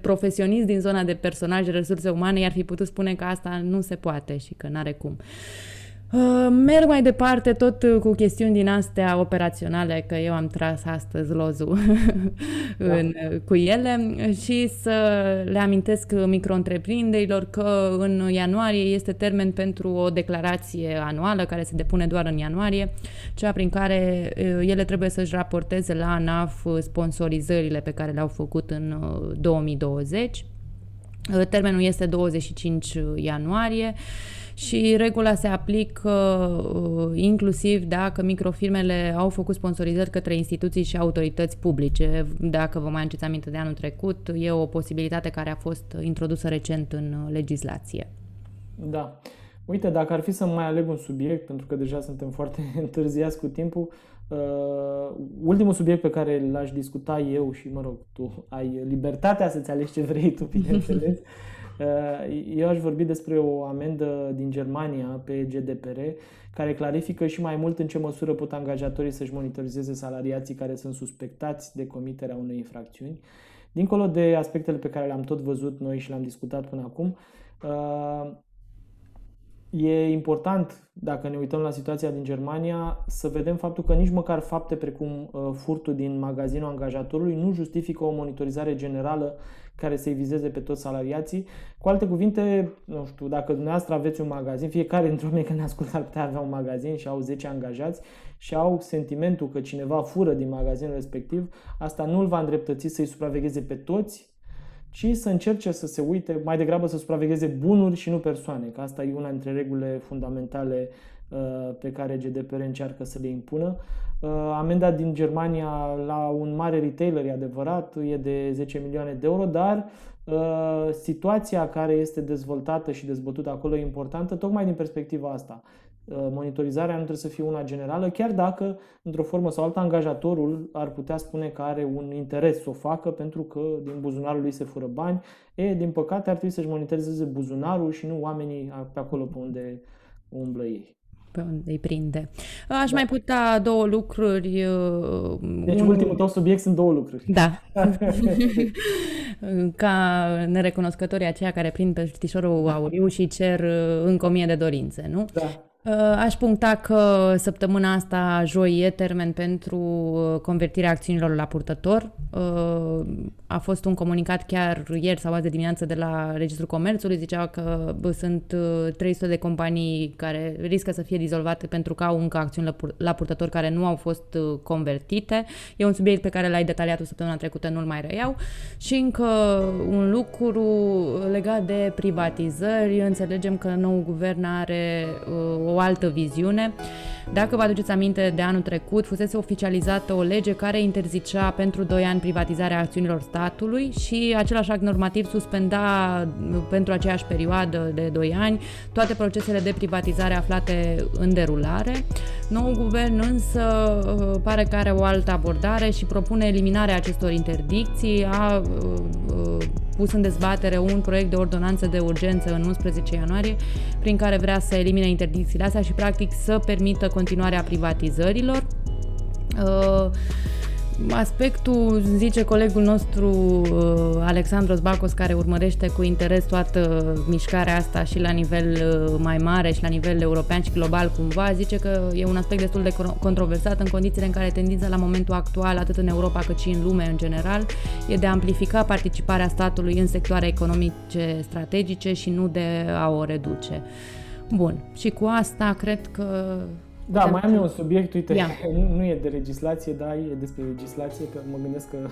profesionist din zona de personaje, resurse umane, i-ar fi putut spune că asta nu se poate și că n-are cum. Uh, merg mai departe tot cu chestiuni din astea operaționale, că eu am tras astăzi lozul <laughs> da. în, cu ele și să le amintesc micro-întreprinderilor că în ianuarie este termen pentru o declarație anuală care se depune doar în ianuarie, cea prin care uh, ele trebuie să-și raporteze la ANAF sponsorizările pe care le-au făcut în 2020. Uh, termenul este 25 ianuarie și regula se aplică uh, inclusiv dacă microfirmele au făcut sponsorizări către instituții și autorități publice. Dacă vă mai aduceți aminte de anul trecut, e o posibilitate care a fost introdusă recent în uh, legislație. Da. Uite, dacă ar fi să mai aleg un subiect, pentru că deja suntem foarte <laughs> întârziați cu timpul, uh, ultimul subiect pe care l-aș discuta eu și, mă rog, tu ai libertatea să-ți alegi ce vrei tu, <laughs> bineînțeles, Uh, eu aș vorbi despre o amendă din Germania pe GDPR care clarifică și mai mult în ce măsură pot angajatorii să-și monitorizeze salariații care sunt suspectați de comiterea unei infracțiuni. Dincolo de aspectele pe care le-am tot văzut noi și le-am discutat până acum, uh, e important, dacă ne uităm la situația din Germania, să vedem faptul că nici măcar fapte precum uh, furtul din magazinul angajatorului nu justifică o monitorizare generală care să-i vizeze pe toți salariații. Cu alte cuvinte, nu știu, dacă dumneavoastră aveți un magazin, fiecare dintre oameni care ne ascultă ar putea avea un magazin și au 10 angajați și au sentimentul că cineva fură din magazinul respectiv, asta nu îl va îndreptăți să-i supravegheze pe toți, ci să încerce să se uite, mai degrabă să supravegheze bunuri și nu persoane, că asta e una dintre regulile fundamentale uh, pe care GDPR încearcă să le impună. Uh, amenda din Germania la un mare retailer, e adevărat, e de 10 milioane de euro, dar uh, situația care este dezvoltată și dezbătută acolo e importantă tocmai din perspectiva asta. Uh, monitorizarea nu trebuie să fie una generală, chiar dacă, într-o formă sau alta, angajatorul ar putea spune că are un interes să o facă pentru că din buzunarul lui se fură bani. E, din păcate, ar trebui să-și monitorizeze buzunarul și nu oamenii pe acolo pe unde umblă ei pe unde îi prinde. Aș da. mai putea două lucruri. Deci un... ultimul tău subiect sunt două lucruri. Da. <laughs> <laughs> Ca nerecunoscătorii aceia care prind pe știșorul auriu și cer încă o mie de dorințe, nu? Da. Uh, aș puncta că săptămâna asta, joi, e termen pentru uh, convertirea acțiunilor la purtător. Uh, a fost un comunicat chiar ieri sau azi de dimineață de la Registrul Comerțului, zicea că sunt 300 de companii care riscă să fie dizolvate pentru că au încă acțiuni la purtător care nu au fost convertite. E un subiect pe care l-ai detaliat o săptămâna trecută, nu-l mai reiau. Și încă un lucru legat de privatizări. Înțelegem că nou guvern are o altă viziune. Dacă vă aduceți aminte de anul trecut, fusese oficializată o lege care interzicea pentru 2 ani privatizarea acțiunilor statului și același act normativ suspenda pentru aceeași perioadă de 2 ani toate procesele de privatizare aflate în derulare. Noul guvern însă uh, pare că are o altă abordare și propune eliminarea acestor interdicții, a uh, uh, pus în dezbatere un proiect de ordonanță de urgență în 11 ianuarie, prin care vrea să elimine interdicțiile astea și practic să permită continuarea privatizărilor. Uh, aspectul, zice colegul nostru uh, Alexandros Bacos, care urmărește cu interes toată mișcarea asta și la nivel uh, mai mare și la nivel european și global cumva, zice că e un aspect destul de controversat în condițiile în care tendința la momentul actual, atât în Europa cât și în lume în general, e de a amplifica participarea statului în sectoare economice strategice și nu de a o reduce. Bun, și cu asta cred că da, mai am eu un subiect, uite, <laughs> nu, nu e de legislație, dar e despre legislație, că mă gândesc că <laughs>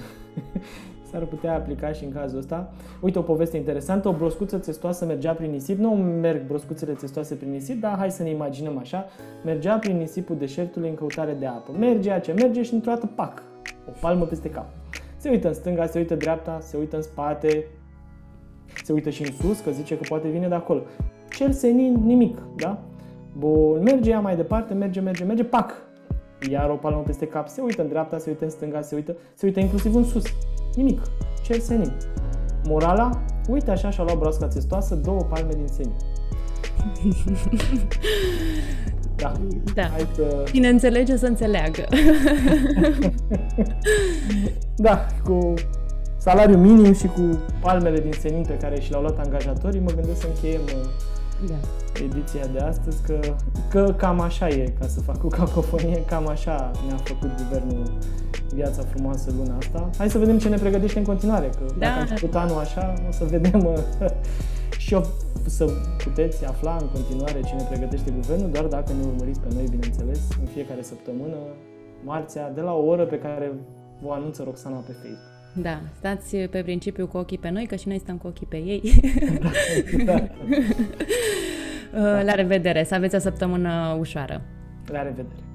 S-ar putea aplica și în cazul ăsta. Uite o poveste interesantă, o broscuță testoasă mergea prin nisip, nu merg broscuțele testoase prin nisip, dar hai să ne imaginăm așa, mergea prin nisipul deșertului în căutare de apă. Merge, ce merge și într-o dată, pac, o palmă peste cap. Se uită în stânga, se uită dreapta, se uită în spate, se uită și în sus, că zice că poate vine de acolo. Cel senin, nimic, da? Bun, merge ea mai departe, merge, merge, merge, pac! Iar o palmă peste cap, se uită în dreapta, se uită în stânga, se uită, se uită inclusiv în sus. Nimic. Cel senin. Morala, uite așa și-a luat broasca testoasă, două palme din senin. <laughs> Da. da. Hai să... Cine înțelege să înțeleagă. <laughs> da, cu salariu minim și cu palmele din senin pe care și le-au luat angajatorii, mă gândesc să încheiem da. ediția de astăzi, că, că cam așa e, ca să fac cu cacofonie, cam așa ne-a făcut guvernul viața frumoasă luna asta. Hai să vedem ce ne pregătește în continuare, că da. dacă am început anul așa, o să vedem <laughs> și o să puteți afla în continuare ce ne pregătește guvernul, doar dacă ne urmăriți pe noi, bineînțeles, în fiecare săptămână, marțea, de la o oră pe care vă anunță Roxana pe Facebook. Da, stați pe principiu cu ochii pe noi, că și noi stăm cu ochii pe ei. Da, <laughs> da. La revedere, să aveți o săptămână ușoară. La revedere.